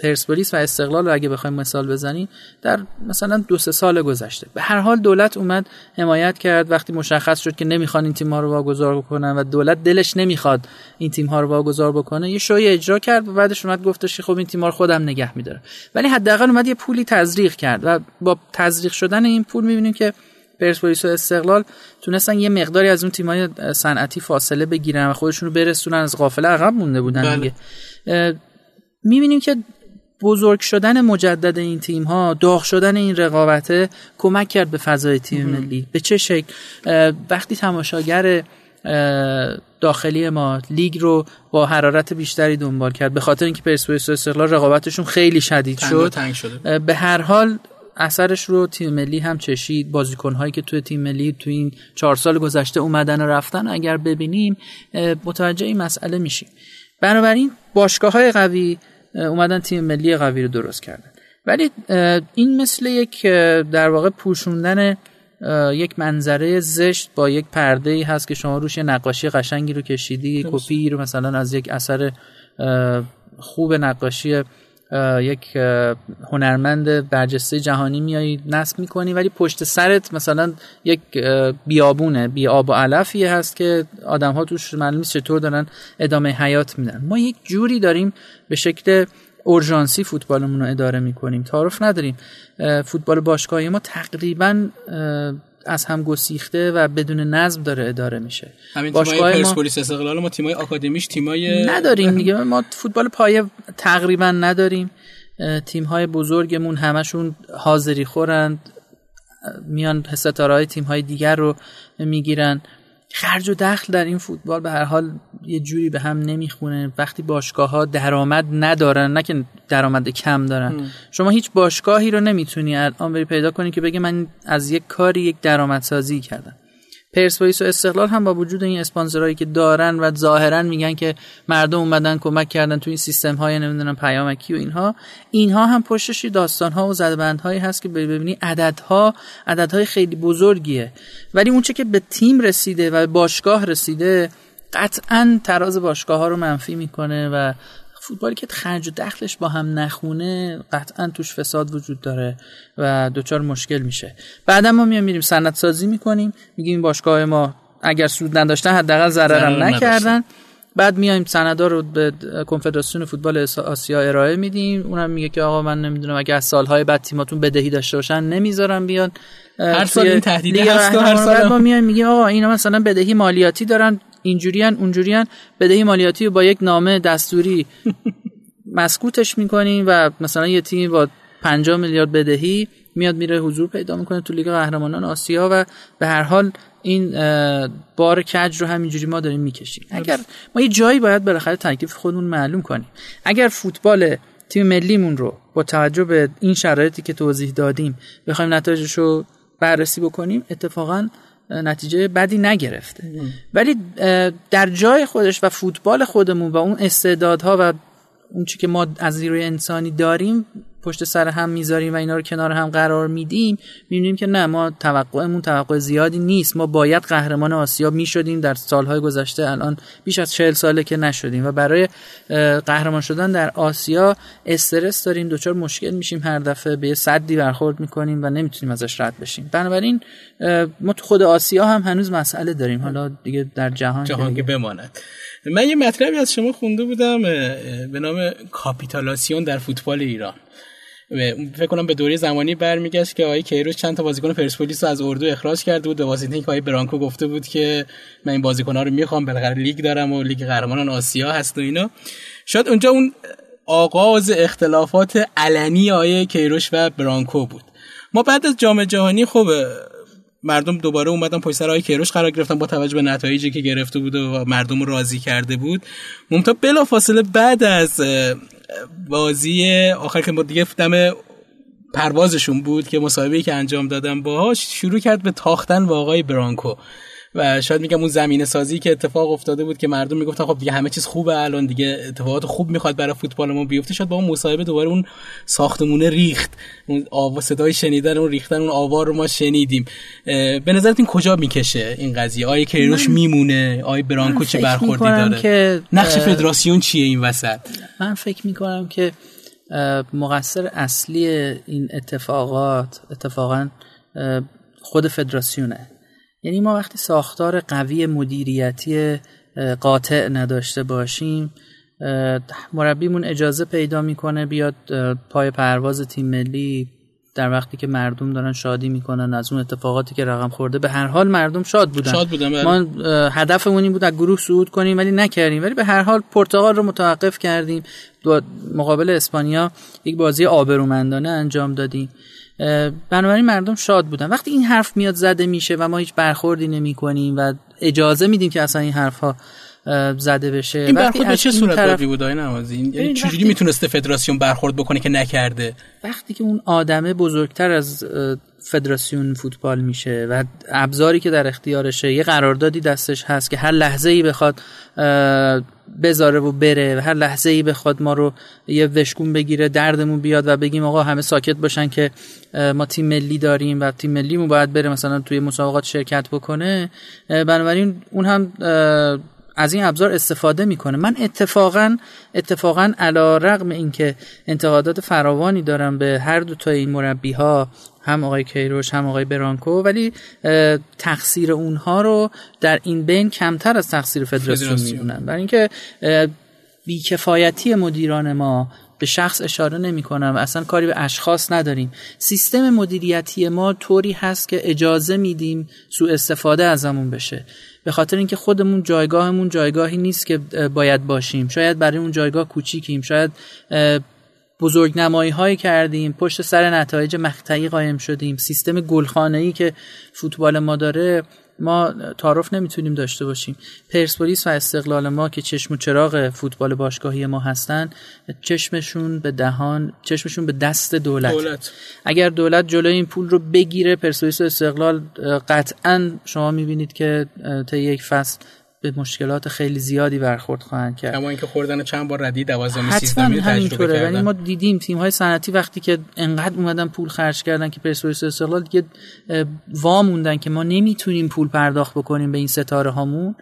پرسپولیس و استقلال رو اگه بخوایم مثال بزنیم در مثلا دو سه سال گذشته. به هر حال دولت اومد حمایت کرد وقتی مشخص شد که نمی‌خوان این تیم ها رو واگذار بکنن و دولت دلش نمی‌خواد این تیم ها رو واگذار بکنه یه شوی اجرا کرد و بعدش اومد گفتش که خب این تیم ها رو خودم نگه میداره ولی حداقل اومد یه پولی تزریق کرد و با تزریق شدن این پول می‌بینیم که پرسپولیس و استقلال تونستن یه مقداری از اون تیمای صنعتی فاصله بگیرن و خودشون رو برسونن از قافله عقب مونده بودن بله. دیگه. می‌بینیم که بزرگ شدن مجدد این تیم ها داغ شدن این رقابته کمک کرد به فضای تیم ملی. به چه شکل؟ وقتی تماشاگر داخلی ما لیگ رو با حرارت بیشتری دنبال کرد به خاطر اینکه پرسپولیس و استقلال رقابتشون خیلی شدید شد شده. به هر حال اثرش رو تیم ملی هم چشید. بازیکن هایی که توی تیم ملی توی این چهار سال گذشته اومدن و رفتن اگر ببینیم متوجه این مسئله میشیم. بنابراین باشگاه های قوی اومدن تیم ملی قوی رو درست کردن. ولی این مثل یک در واقع پوشوندن یک منظره زشت با یک پرده ای هست که شما روش نقاشی قشنگی رو کشیدی کپی رو مثلا از یک اثر خوب نقاشی یک هنرمند برجسته جهانی میایی نصب می‌کنی ولی پشت سرت مثلا یک بیابونه بی آب و علفی هست که آدم ها توش معلوم چطور دارن ادامه حیات میدن. ما یک جوری داریم به شکل اورژانسی فوتبالمون رو اداره می‌کنیم. تعارف نداریم. فوتبال باشگاهی ما تقریبا از هم گسیخته و بدون نظم داره اداره میشه. همین تیمای پرسپولیس استقلال ما تیمای آکادمیش تیمای نداریم دیگه. ما فوتبال پایه تقریبا نداریم. تیم های بزرگمون همشون حاضری خورند. میان ستاره های تیم های دیگر رو می‌گیرن. خرج و دخل در این فوتبال به هر حال یه جوری به هم نمی‌خونه. وقتی باشگاه ها درآمد ندارن نه که درآمد کم دارن. شما هیچ باشگاهی رو نمی‌تونی الان بری پیدا کنی که بگه من از یک کاری یک درآمدسازی کردم. پرسپولیس و استقلال هم با وجود این اسپانسرایی که دارن و ظاهرا میگن که مردم اومدن کمک کردن تو این سیستم های نمی‌دونم پیامکی و اینها اینها هم پشتش داستان ها و زدبند هایی هست که ببینی عددها عددهای خیلی بزرگیه. ولی اونچه که به تیم رسیده و به باشگاه رسیده قطعا تراز باشگاه ها رو منفی می‌کنه و فوتبالی که خرج و دخلش با هم نخونه قطعا توش فساد وجود داره و دچار مشکل میشه. بعدا ما میام میریم سند سازی می‌کنیم میگیم باشگاه ما اگر سود نداشتن حداقل ضررم نکردن. بعد میایم سندا رو به کنفدراسیون فوتبال آسیا ارائه میدیم. اونم میگه که آقا من نمی‌دونم اگه از سالهای بعد تیماتون بدهی داشته باشن نمی‌ذارم بیان هر سال این تهدیده هست و هر سال ما میایم میگه آقا اینا مثلا بدهی مالیاتی دارن اینجوریان اونجوریان بدهی مالیاتی رو با یک نامه دستوری مسکوتش می‌کنیم و مثلا یه تیم با 50 میلیارد بدهی میاد میره حضور پیدا می‌کنه تو لیگ قهرمانان آسیا و به هر حال این بار کج رو همینجوری ما داریم می‌کشیم. اگر ما یه جایی باید بالاخره تکلیف خودمون معلوم کنیم. اگر فوتبال تیم ملیمون رو با توجه به این شرایطی که توضیح دادیم بخوایم نتایجش رو بررسی بکنیم اتفاقا نتیجه بدی نگرفته. ولی در جای خودش و فوتبال خودمون و اون استعدادها و اون چی که ما از نیروی انسانی داریم پشت سر هم می‌ذاریم و اینا رو کنار هم قرار میدیم می‌بینیم که نه ما توقعمون توقع زیادی نیست. ما باید قهرمان آسیا می‌شدیم در سالهای گذشته الان بیش از چهل ساله که نشدیم و برای قهرمان شدن در آسیا استرس داریم دچار مشکل میشیم هر دفعه به صدی برخورد می‌کنیم و نمی‌تونیم ازش رد بشیم. بنابراین ما تو خود آسیا هم هنوز مسئله داریم. حالا دیگه در جهان جهان که بماند. من یه مطلبی از شما خونده بودم به نام کاپیتالاسیون در فوتبال ایران. فکر کنم به دوره زمانی برمیگشت که آقای کیروش چند تا بازیکن پرسپولیس از اردو اخراج کرده بود. به واسطه اینکه آقای برانکو گفته بود که من این بازیکن‌ها رو می‌خوام بالاخره لیگ دارم و لیگ قهرمانان آسیا هست و اینا. شاید اونجا اون آغاز اختلافات علنی آقای کیروش و برانکو بود. ما بعد از جام جهانی خب مردم دوباره اومدن پشت سر کیروش قرار گرفتن با توجه به نتایجی که گرفته بود و مردم راضی کرده بود. ممتا بلا فاصله بعد از بازی آخر که ما دیگه دم پروازشون بود که مسابقه که انجام دادن باهاش شروع کرد به تاختن با آقای برانکو. و شاید میگم اون زمینه سازی که اتفاق افتاده بود که مردم می‌گفتن خب دیگه همه چیز خوبه الان دیگه اتفاقات خوب می‌خواد برای فوتبال ما بیفته. شاید با اون مصاحبه دوباره اون ساختمونه ریخت. اون آوا صدای شنیدن اون ریختن اون آوار رو ما شنیدیم. به نظرت این کجا می‌کشه این قضیه؟ آیه کیروش میمونه؟ آیه برانکو چه برخوردی داره؟ که نقش فدراسیون چیه این وسط؟ من فکر می‌کنم که مقصر اصلی این اتفاقات اتفاقا خود فدراسیونه. یعنی ما وقتی ساختار قوی مدیریتی قاطع نداشته باشیم مربیمون اجازه پیدا می‌کنه بیاد پای پرواز تیم ملی در وقتی که مردم دارن شادی می‌کنن از اون اتفاقاتی که رقم خورده به هر حال مردم شاد بودن, شاد بودن بله. ما هدفمون این بود از گروه صعود کنیم ولی نکردیم. ولی به هر حال پرتغال رو متوقف کردیم. مقابل اسپانیا یک بازی آبرومندانه انجام دادیم. بنابراین مردم شاد بودن. وقتی این حرف میاد زده میشه و ما هیچ برخوردی نمی کنیم و اجازه میدیم که اصلا این حرف ها زده بشه این برخورد به چه صورت طرف... بود آقای نمازی یعنی چجوری می‌تونسته فدراسیون برخورد بکنه که نکرده؟ وقتی که اون آدمه بزرگتر از فدراسیون فوتبال میشه و ابزاری که در اختیارشه یه قراردادی دستش هست که هر لحظه ای بخواد بذاره و بره و هر لحظه ای بخواد ما رو یه وشکون بگیره دردمون بیاد و بگیم آقا همه ساکت باشن که ما تیم ملی داریم و تیم ملیمون باید بره مثلا توی مسابقات شرکت بکنه. بنابراین اون هم از این ابزار استفاده می‌کنه. من اتفاقا اتفاقا علا رقم اینکه انتقادات فراوانی دارم به هر دو تا این مربی ها هم آقای کیروش هم آقای برانکو ولی تقصیر اونها رو در این بین کمتر از تقصیر فدراسیون می‌دونن. برای اینکه بیکفایتی مدیران ما به شخص اشاره نمی کنم و اصلا کاری به اشخاص نداریم. سیستم مدیریتی ما طوری هست که اجازه میدیم سوء استفاده ازمون بشه. به خاطر اینکه خودمون جایگاهمون جایگاهی نیست که باید باشیم. شاید برای اون جایگاه کوچیکیم. شاید بزرگ نمایی هایی کردیم پشت سر نتایج مقطعی قایم شدیم. سیستم گلخانه ای که فوتبال ما داره ما تعارف نمی‌تونیم داشته باشیم. پرسپولیس و استقلال ما که چشم و چراغ فوتبال باشگاهی ما هستن چشمشون به دهان چشمشون به دست دولت, دولت. اگر دولت جلوی این پول رو بگیره پرسپولیس و استقلال قطعا شما می‌بینید که تا یک فصل به مشکلات خیلی زیادی برخورد خواهند کرد. اما اینکه خوردن چند بار ردی 12 حتما همینطوره. یعنی ما دیدیم تیم های صنعتی وقتی که انقدر اومدن پول خرج کردن که پرسپولیس استقلال دیگه واموندن که ما نمی‌تونیم پول پرداخت بکنیم به این ستاره هامون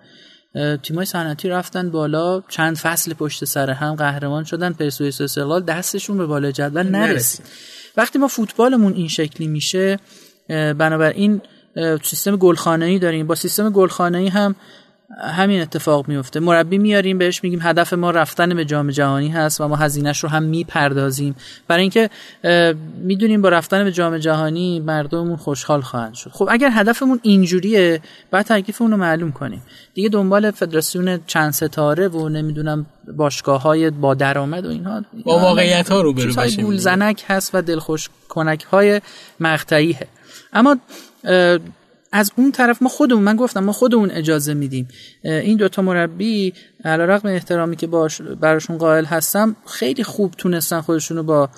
تیم های صنعتی رفتن بالا چند فصل پشت سر هم قهرمان شدن پرسپولیس استقلال دستشون به بالا جدول نرسید. وقتی ما فوتبالمون این شکلی میشه بنابراین سیستم گلخانه ای داریم. با سیستم گلخانه ای هم همین اتفاق میفته. مربی میاریم بهش میگیم هدف ما رفتن به جام جهانی هست و ما هزینهش رو هم می‌پردازیم. برای اینکه می‌دونیم با رفتن به جام جهانی مردممون خوشحال خواهند شد. خب اگر هدفمون اینجوریه بعد تکلیف رو معلوم کنیم. دیگه دنبال فدراسیون چند ستاره و نمی‌دونم باشگاه های با درآمد و اینها. با واقعیت ها رو باشیم گولزنک هست و دلخوش کنک های مقطعی اما از اون طرف ما خودمون من گفتم ما خودمون اجازه میدیم. این دوتا مربی علیرغم احترامی که باش براشون قائل هستم خیلی خوب تونستن خودشونو با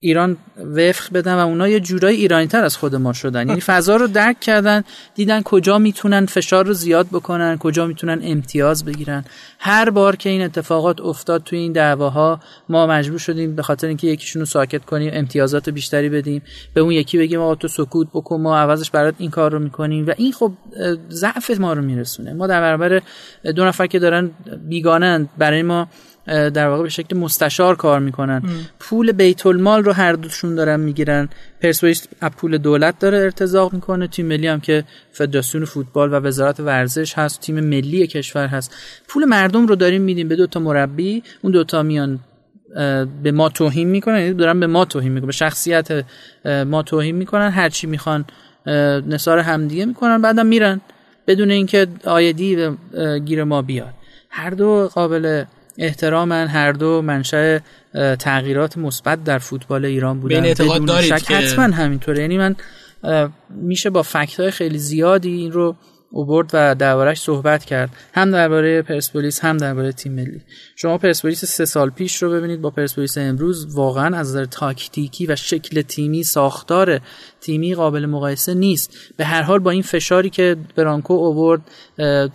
ایران وفق بدن و اونا یه جورایی ایرانی تر از خود ما شدن. یعنی <laughs> فضا رو درک کردن دیدن کجا می‌تونن فشار رو زیاد بکنن کجا می‌تونن امتیاز بگیرن. هر بار که این اتفاقات افتاد توی این دعواها ما مجبور شدیم به خاطر اینکه یکیشون رو ساکت کنیم امتیازات بیشتری بدیم به اون یکی بگیم آقا تو سکوت بکن ما عوضش برات این کار رو می‌کنیم. و این خب ضعف ما رو میرسونه. ما در برابر دو نفر که دارن بیگانن برای ما در واقع به شکل مستشار کار می‌کنن. پول بیت المال رو هر دوشون دارن می‌گیرن. پرسپولیس پول دولت داره ارتزاق می‌کنه. تیم ملی هم که فدراسیون فوتبال و وزارت ورزش هست تیم ملی کشور هست. پول مردم رو داریم میدیم به دو تا مربی. اون دوتا میان به ما توهین می‌کنن. یعنی دارن به ما توهین می‌کنن. به شخصیت ما توهین می‌کنن. هر چی می‌خوان نثار همدیگه می‌کنن. بعدم میرن. بدون اینکه آیدی گیر ما بیاد. هر دو قابل احترامن هر دو منشأ تغییرات مثبت در فوتبال ایران بودن. اعتقاد دارید که حتما همینطوره. یعنی من میشه با فکت های خیلی زیادی این رو اوبرد و دربارهش صحبت کرد. هم درباره پرسپولیس هم درباره تیم ملی. شما پرسپولیس سه سال پیش رو ببینید با پرسپولیس امروز واقعا از نظر تاکتیکی و شکل تیمی ساختار تیمی قابل مقایسه نیست. به هر حال با این فشاری که برانکو اوورد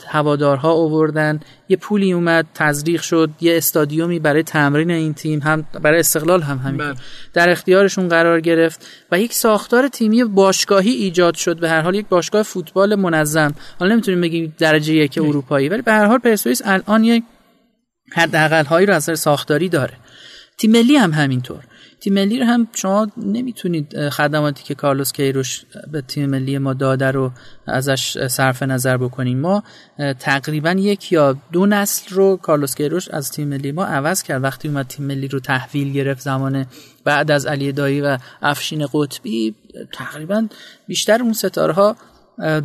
هوادارها اووردن یه پولی اومد تزریق شد یه استادیومی برای تمرین این تیم هم برای استقلال هم همین. بله. در اختیارشون قرار گرفت و یک ساختار تیمی باشگاهی ایجاد شد. به هر حال یک باشگاه فوتبال منظم. حالا نمی‌تونیم بگیم درجه یک اروپایی ولی به هر حال پرسپولیس الان یک حداقل هایی رو از ساختاری داره. تیم ملی هم همینطور. تیم ملی رو هم شما نمی‌تونید خدماتی که کارلوس کیروش به تیم ملی ما داده رو ازش صرف نظر بکنیم. ما تقریبا یک یا دو نسل رو کارلوس کیروش از تیم ملی ما عوض کرد. وقتی اومد تیم ملی رو تحویل گرفت زمان بعد از علی دایی و افشین قطبی تقریبا بیشتر اون ستاره ها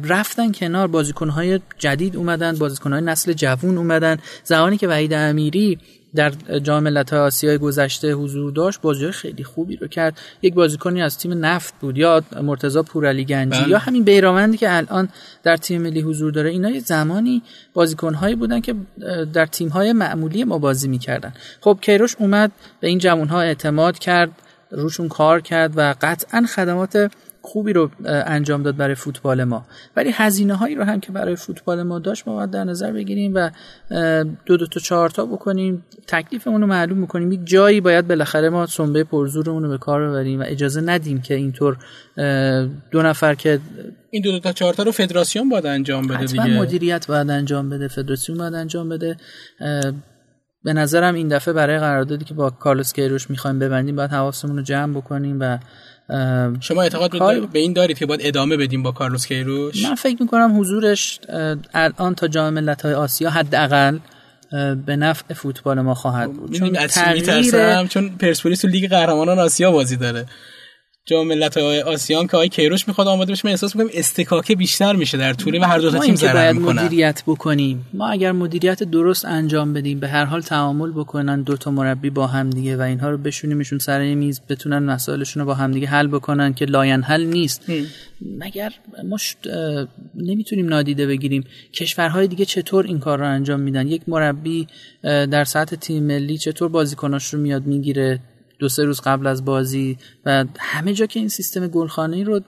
رفتن کنار بازیکنهای جدید اومدن بازیکنهای نسل جوون اومدن. زمانی که وحید امیری در جام ملت‌های آسیای گذشته حضور داشت بازی خیلی خوبی رو کرد. یک بازیکنی از تیم نفت بود یا مرتضی پورعلی گنجی بله. یا همین بیرامندی که الان در تیم ملی حضور داره. اینا یه زمانی بازیکنهایی بودن که در تیم‌های معمولی ما بازی می‌کردن. خب کیروش اومد به این جوانها اعتماد کرد روشون کار کرد و قطعا خدمات خوبی رو انجام داد برای فوتبال ما. ولی هزینه هایی رو هم که برای فوتبال ما داشت ما باید در نظر بگیریم و دو دو تا چهار تا بکنیم. تکلیفمون رو معلوم بکنیم یک جایی باید بالاخره ما سنبه پرزورمون رو به کار ببریم و اجازه ندیم که اینطور دو نفر که این دو, دو تا چهار تا رو فدراسیون باید انجام بده دیگه. مدیریت باید انجام بده فدراسیون باید انجام بده. به نظرم این دفعه برای قراردادی که با کارلوس کیروش می‌خوایم ببندیم باید حواسمون رو جمع بکنیم و شما اعتقاد کار... به این دارید که باید ادامه بدیم با کارلوس کیروش؟ من فکر می‌کنم حضورش الان تا جام ملت‌های آسیا حداقل به نفع فوتبال ما خواهد بود. چون چون تغییر چون پرسپولیس تو لیگ قهرمانان آسیا بازی داره. جام ملت‌های آسیان که آقای کیروش می‌خواد آماده بشه من احساس می‌کنم اصطکاکه بیشتر میشه در طول و هر دو تا تیم ضرر باید می‌کنن. مدیریت بکنیم. ما اگر مدیریت درست انجام بدیم به هر حال تعامل بکنن دو تا مربی با هم دیگه و اینها رو بشونیمشون سر میز بتونن مسائلشون رو با هم دیگه حل بکنن که لاینحل نیست. مگر ما نمی‌تونیم نادیده بگیریم کشورهای دیگه چطور این کار رو انجام میدن؟ یک مربی در سطح تیم ملی چطور بازیکناش رو میاد می‌گیره؟ دو سه روز قبل از بازی و همه جا که این سیستم گلخانه رو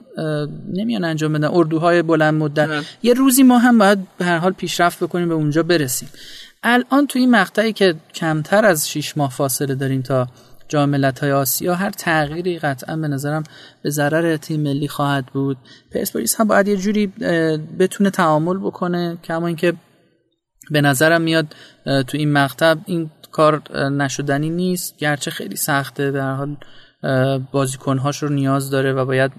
نمیان انجام بدن. اردوهای بلند مدت. یه روزی ما هم باید به هر حال پیشرفت بکنیم به اونجا برسیم. الان تو این مقطعی که کمتر از 6 ماه فاصله داریم تا جام های آسیا هر تغییری قطعا به نظرم به ضرر تیم ملی خواهد بود. پرسپولیس هم باید یه جوری بتونه تعامل بکنه. کما اینکه به نظرم میاد تو این مقطع این کار نشدنی نیست. گرچه خیلی سخته هر حال بازیکنهاش رو نیاز داره و باید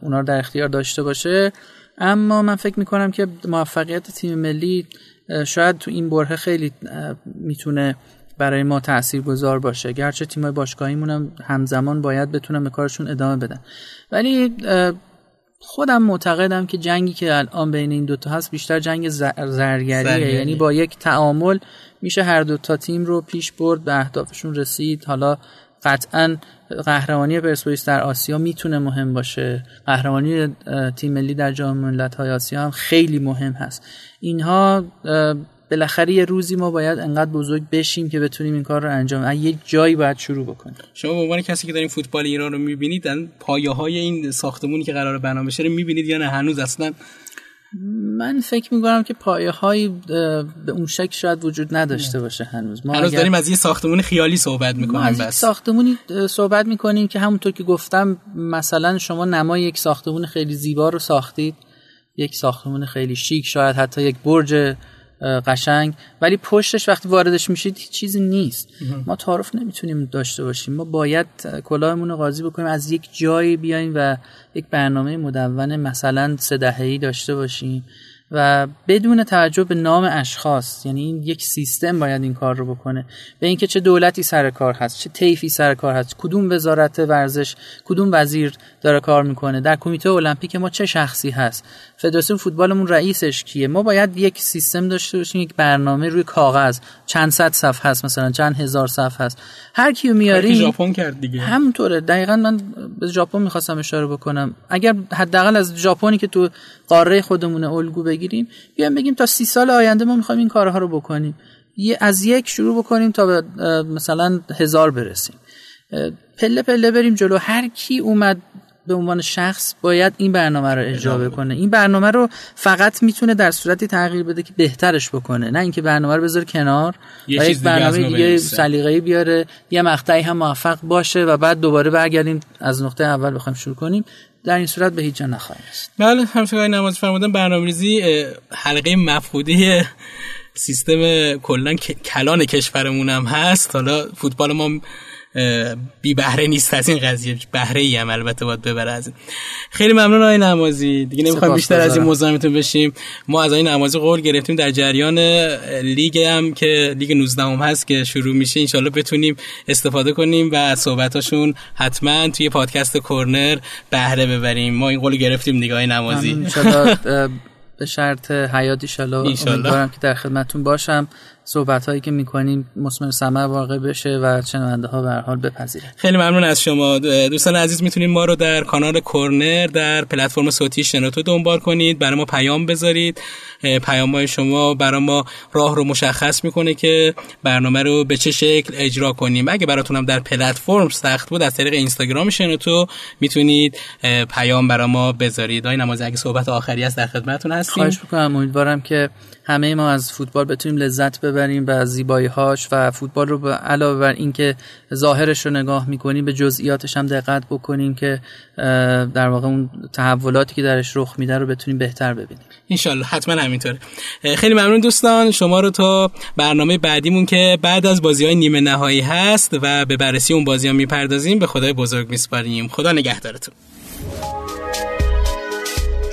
اونا رو در اختیار داشته باشه. اما من فکر می‌کنم که موفقیت تیم ملی شاید تو این بره خیلی می‌تونه برای ما تأثیر گذار باشه. گرچه تیمای باشگاهیمون هم همزمان باید بتونن به کارشون ادامه بدن. ولی خودم معتقدم که جنگی که الان بین این دوتا هست بیشتر جنگ زرگریه. یعنی با یک تعامل میشه هر دو تا تیم رو پیش برد به اهدافشون رسید. حالا قطعا قهرمانی پرسپولیس در آسیا می‌تونه مهم باشه. قهرمانی تیم ملی در جام ملت‌های آسیا هم خیلی مهم هست. اینها بالاخره یه روزی ما باید انقدر بزرگ بشیم که بتونیم این کار رو انجام از یک جایی باید شروع بکنیم. شما به عنوان کسی که دارین فوتبال ایران رو می‌بینید پایه های این ساختمونی که قرار بنا بشه رو می‌بینید یا نه؟ هنوز اصلا من فکر می‌کنم که پایه های به اون شکل شاید وجود نداشته باشه هنوز. ما هنوز داریم از یه ساختمون خیالی صحبت می‌کنیم ما از بس. ساختمونی صحبت می‌کنیم که همونطور که گفتم مثلا شما نمای یک ساختمون خیلی زیبا رو ساختید. یک ساختمون خیلی شیک شاید حتی یک برج قشنگ. ولی پشتش وقتی واردش میشید هیچ چیزی نیست. ما تعارف نمی‌تونیم داشته باشیم. ما باید کلاهمون رو قاضی بکنیم از یک جایی بیایم و یک برنامه مدون مثلا سه دهه‌ای داشته باشیم. و بدون توجه به نام اشخاص یعنی این یک سیستم باید این کار رو بکنه. به اینکه چه دولتی سر کار هست چه طیفی سر کار هست کدوم وزارت ورزش کدوم وزیر داره کار می‌کنه. در کمیته المپیک ما چه شخصی هست؟ فدراسیون فوتبالمون رئیسش کیه؟ ما باید یک سیستم داشته باشیم یک برنامه روی کاغذ. چند صد صفحه هست مثلا چند هزار صفحه هست. هر کیو میاریم ژاپن کرد دیگه. همونطوره. دقیقا من به ژاپن می‌خواستم اشاره بکنم. اگر حداقل از ژاپنی که تو قاره خودمون الگو بگیریم. بیایم بگیم تا سی سال آینده ما می‌خوایم این کارها رو بکنیم. یه از یک شروع بکنیم تا به مثلا هزار برسیم. پله پله بریم جلو. هر کی اومد به عنوان شخص باید این برنامه رو اجرا بکنه. این برنامه رو فقط می‌تونه در صورتی تغییر بده که بهترش بکنه. نه اینکه برنامه رو بذاره کنار و یک برنامه دیگه سلیقه‌ای بیاره یه مقطعی هم موفق باشه و بعد دوباره برگردیم. از نقطه اول بخوایم شروع کنیم. در این صورت به هیچ جا نخواهیم رسید. بله همچنین نماز فرمودن برنامه‌ریزی حلقه مفقودی سیستم کلا کلان کشورمون هم هست. حالا فوتبال ما بی بهره نیست از این قضیه. بهره ای هم البته باید ببره از این. خیلی ممنون آقای نمازی. دیگه نمی‌خوایم بیشتر از این مزاحمتون بشیم. ما از آقای نمازی قول گرفتیم در جریان لیگ هم که لیگ 19 هم هست که شروع میشه. انشالله بتونیم استفاده کنیم و صحبتاشون حتما توی پادکست کورنر بهره ببریم. ما این قول گرفتیم دیگه آقای نمازی. به شرط حیات ایشالله امیدوارم که در خدمتون باشم. صحبت هایی که می‌کنیم مسمر ثمر واقع بشه و شنونده ها به حال بپذیرن. خیلی ممنون از شما. دوستان عزیز می‌تونید ما رو در کانال کورنر در پلتفرم صوتی شنوتو دنبال کنید. برای ما پیام بذارید. پیام های شما برای ما راه رو مشخص می‌کنه که برنامه رو به چه شکل اجرا کنیم. اگه براتونم در پلتفرم سخت بود از طریق اینستاگرام شنوتو می‌تونید پیام برای ما بذارید. آقای نمازی اگه صحبت آخری است در خدمتتون هستیم. خواهش می‌کنم. امیدوارم که همه ما از فوتبال بتونیم لذت ببریم و زیبایی هاش و فوتبال رو علاوه بر اینکه ظاهرش رو نگاه می‌کنیم به جزئیاتش هم دقت بکنیم که در واقع اون تحولاتی که درش رخ میده رو بتونیم بهتر ببینیم. انشالله حتما همینطوره. خیلی ممنون دوستان. شما رو تا برنامه بعدیمون که بعد از بازی های نیمه نهایی هست و به بررسی اون بازی ها می‌پردازیم. به خدای بزرگ میسپاریم. خدا نگهدارتون.